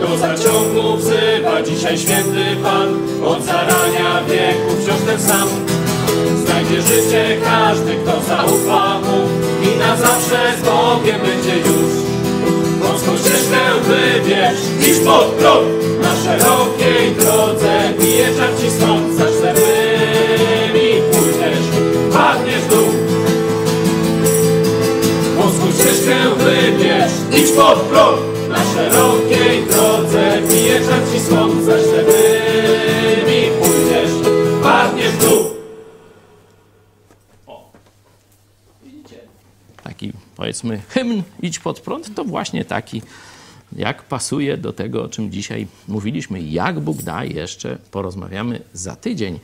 Do zaciągu wzywa dzisiaj święty Pan Od zarania wieku wciąż ten sam Znajdzie życie każdy, kto zaufa Mu I na zawsze z Bogiem będzie już Ścieżkę wybierz, idź pod prąd Na szerokiej drodze. Wyjeżdżam ci stąd Za czternymi pójdziesz, padniesz w dół. Wąską ścieżkę wybierz, idź pod prąd Na szerokiej drodze. Wyjeżdżam ci stąd Za czternymi powiedzmy hymn Idź pod prąd to właśnie taki, jak pasuje do tego, o czym dzisiaj mówiliśmy. Jak Bóg da, jeszcze porozmawiamy za tydzień.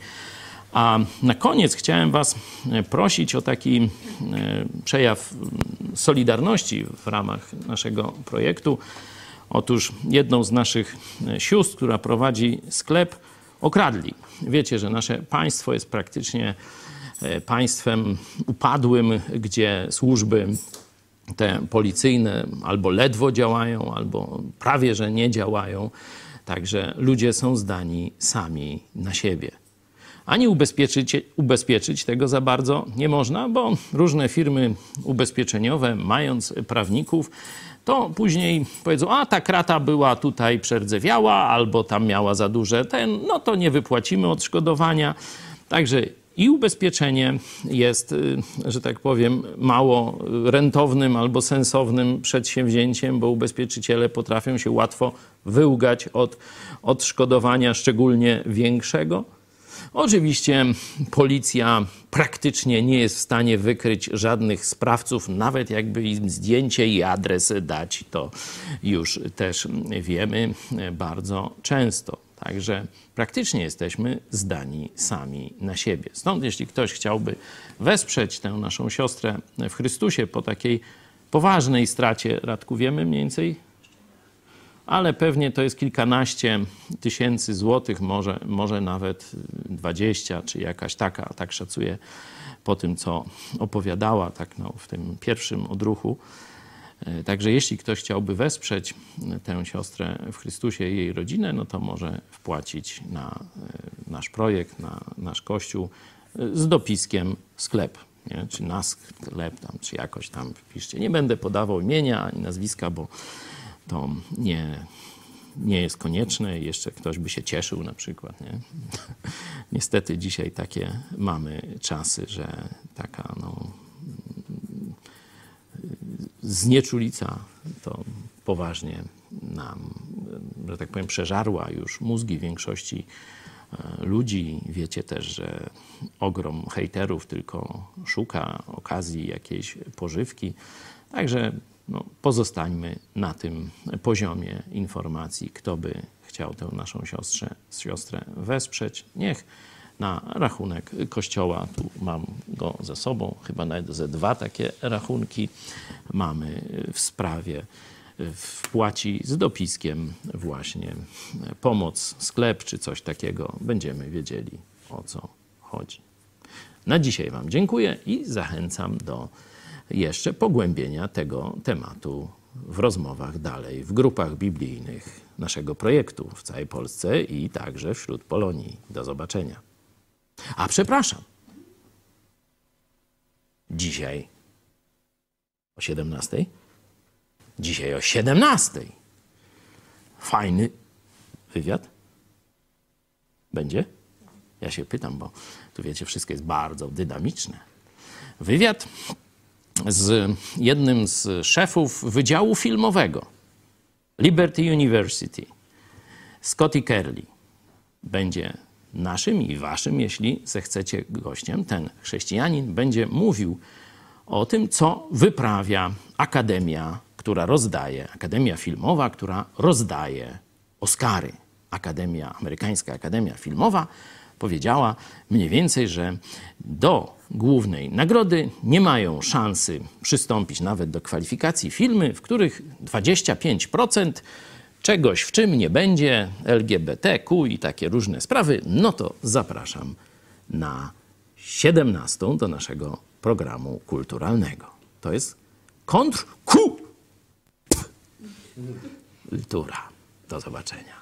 A na koniec chciałem Was e, prosić o taki e, przejaw solidarności w ramach naszego projektu. Otóż jedną z naszych e, sióstr, która prowadzi sklep, okradli. Wiecie, że nasze państwo jest praktycznie państwem upadłym, gdzie służby te policyjne albo ledwo działają, albo prawie że nie działają. Także ludzie są zdani sami na siebie. Ani ubezpieczyć, ubezpieczyć tego za bardzo nie można, bo różne firmy ubezpieczeniowe, mając prawników, to później powiedzą, a ta krata była tutaj przerdzewiała, albo tam miała za duże ten, no to nie wypłacimy odszkodowania. Także i ubezpieczenie jest, y, że tak powiem, mało rentownym albo sensownym przedsięwzięciem, bo ubezpieczyciele potrafią się łatwo wyłgać od odszkodowania, szczególnie większego. Oczywiście policja praktycznie nie jest w stanie wykryć żadnych sprawców, nawet jakby im zdjęcie i adres dać, to już też wiemy bardzo często. Także praktycznie jesteśmy zdani sami na siebie. Stąd, jeśli ktoś chciałby wesprzeć tę naszą siostrę w Chrystusie po takiej poważnej stracie, Radku, wiemy mniej więcej ale pewnie to jest kilkanaście tysięcy złotych, może, może nawet dwadzieścia, czy jakaś taka, tak szacuję po tym, co opowiadała tak no, w tym pierwszym odruchu. E, Także jeśli ktoś chciałby wesprzeć e, tę siostrę w Chrystusie i jej rodzinę, no to może wpłacić na e, nasz projekt, na nasz kościół z dopiskiem sklep. Nie? Czy na sklep tam, czy jakoś tam wpiszcie. Nie będę podawał imienia ani nazwiska, bo to nie, nie jest konieczne jeszcze ktoś by się cieszył na przykład. Nie? Niestety dzisiaj takie mamy czasy, że taka no, znieczulica to poważnie nam, że tak powiem, przeżarła już mózgi większości e, ludzi. Wiecie też, że ogrom hejterów tylko szuka okazji jakiejś pożywki. Także no, pozostańmy na tym poziomie informacji. Kto by chciał tę naszą siostrę, siostrę wesprzeć, niech na rachunek kościoła, tu mam go ze sobą, chyba nawet ze dwa takie rachunki mamy w sprawie, wpłaci z dopiskiem właśnie pomoc, sklep czy coś takiego. Będziemy wiedzieli o co chodzi. Na dzisiaj Wam dziękuję i zachęcam do jeszcze pogłębienia tego tematu w rozmowach dalej, w grupach biblijnych naszego projektu w całej Polsce i także wśród Polonii. Do zobaczenia. A przepraszam. Dzisiaj o 17? Dzisiaj o 17. Fajny wywiad. Będzie? Ja się pytam, bo tu wiecie, wszystko jest bardzo dynamiczne. Wywiad z jednym z szefów Wydziału Filmowego Liberty University, Scotty Kerley. Będzie naszym i waszym, jeśli zechcecie gościem. Ten chrześcijanin będzie mówił o tym, co wyprawia Akademia, która rozdaje, Akademia Filmowa, która rozdaje Oscary. Akademia, amerykańska Akademia Filmowa powiedziała mniej więcej, że do głównej nagrody nie mają szansy przystąpić nawet do kwalifikacji filmy, w których 25% czegoś, w czym nie będzie LGBTQ i takie różne sprawy, no to zapraszam na 17 do naszego programu kulturalnego. To jest kontr Kultura. Do zobaczenia.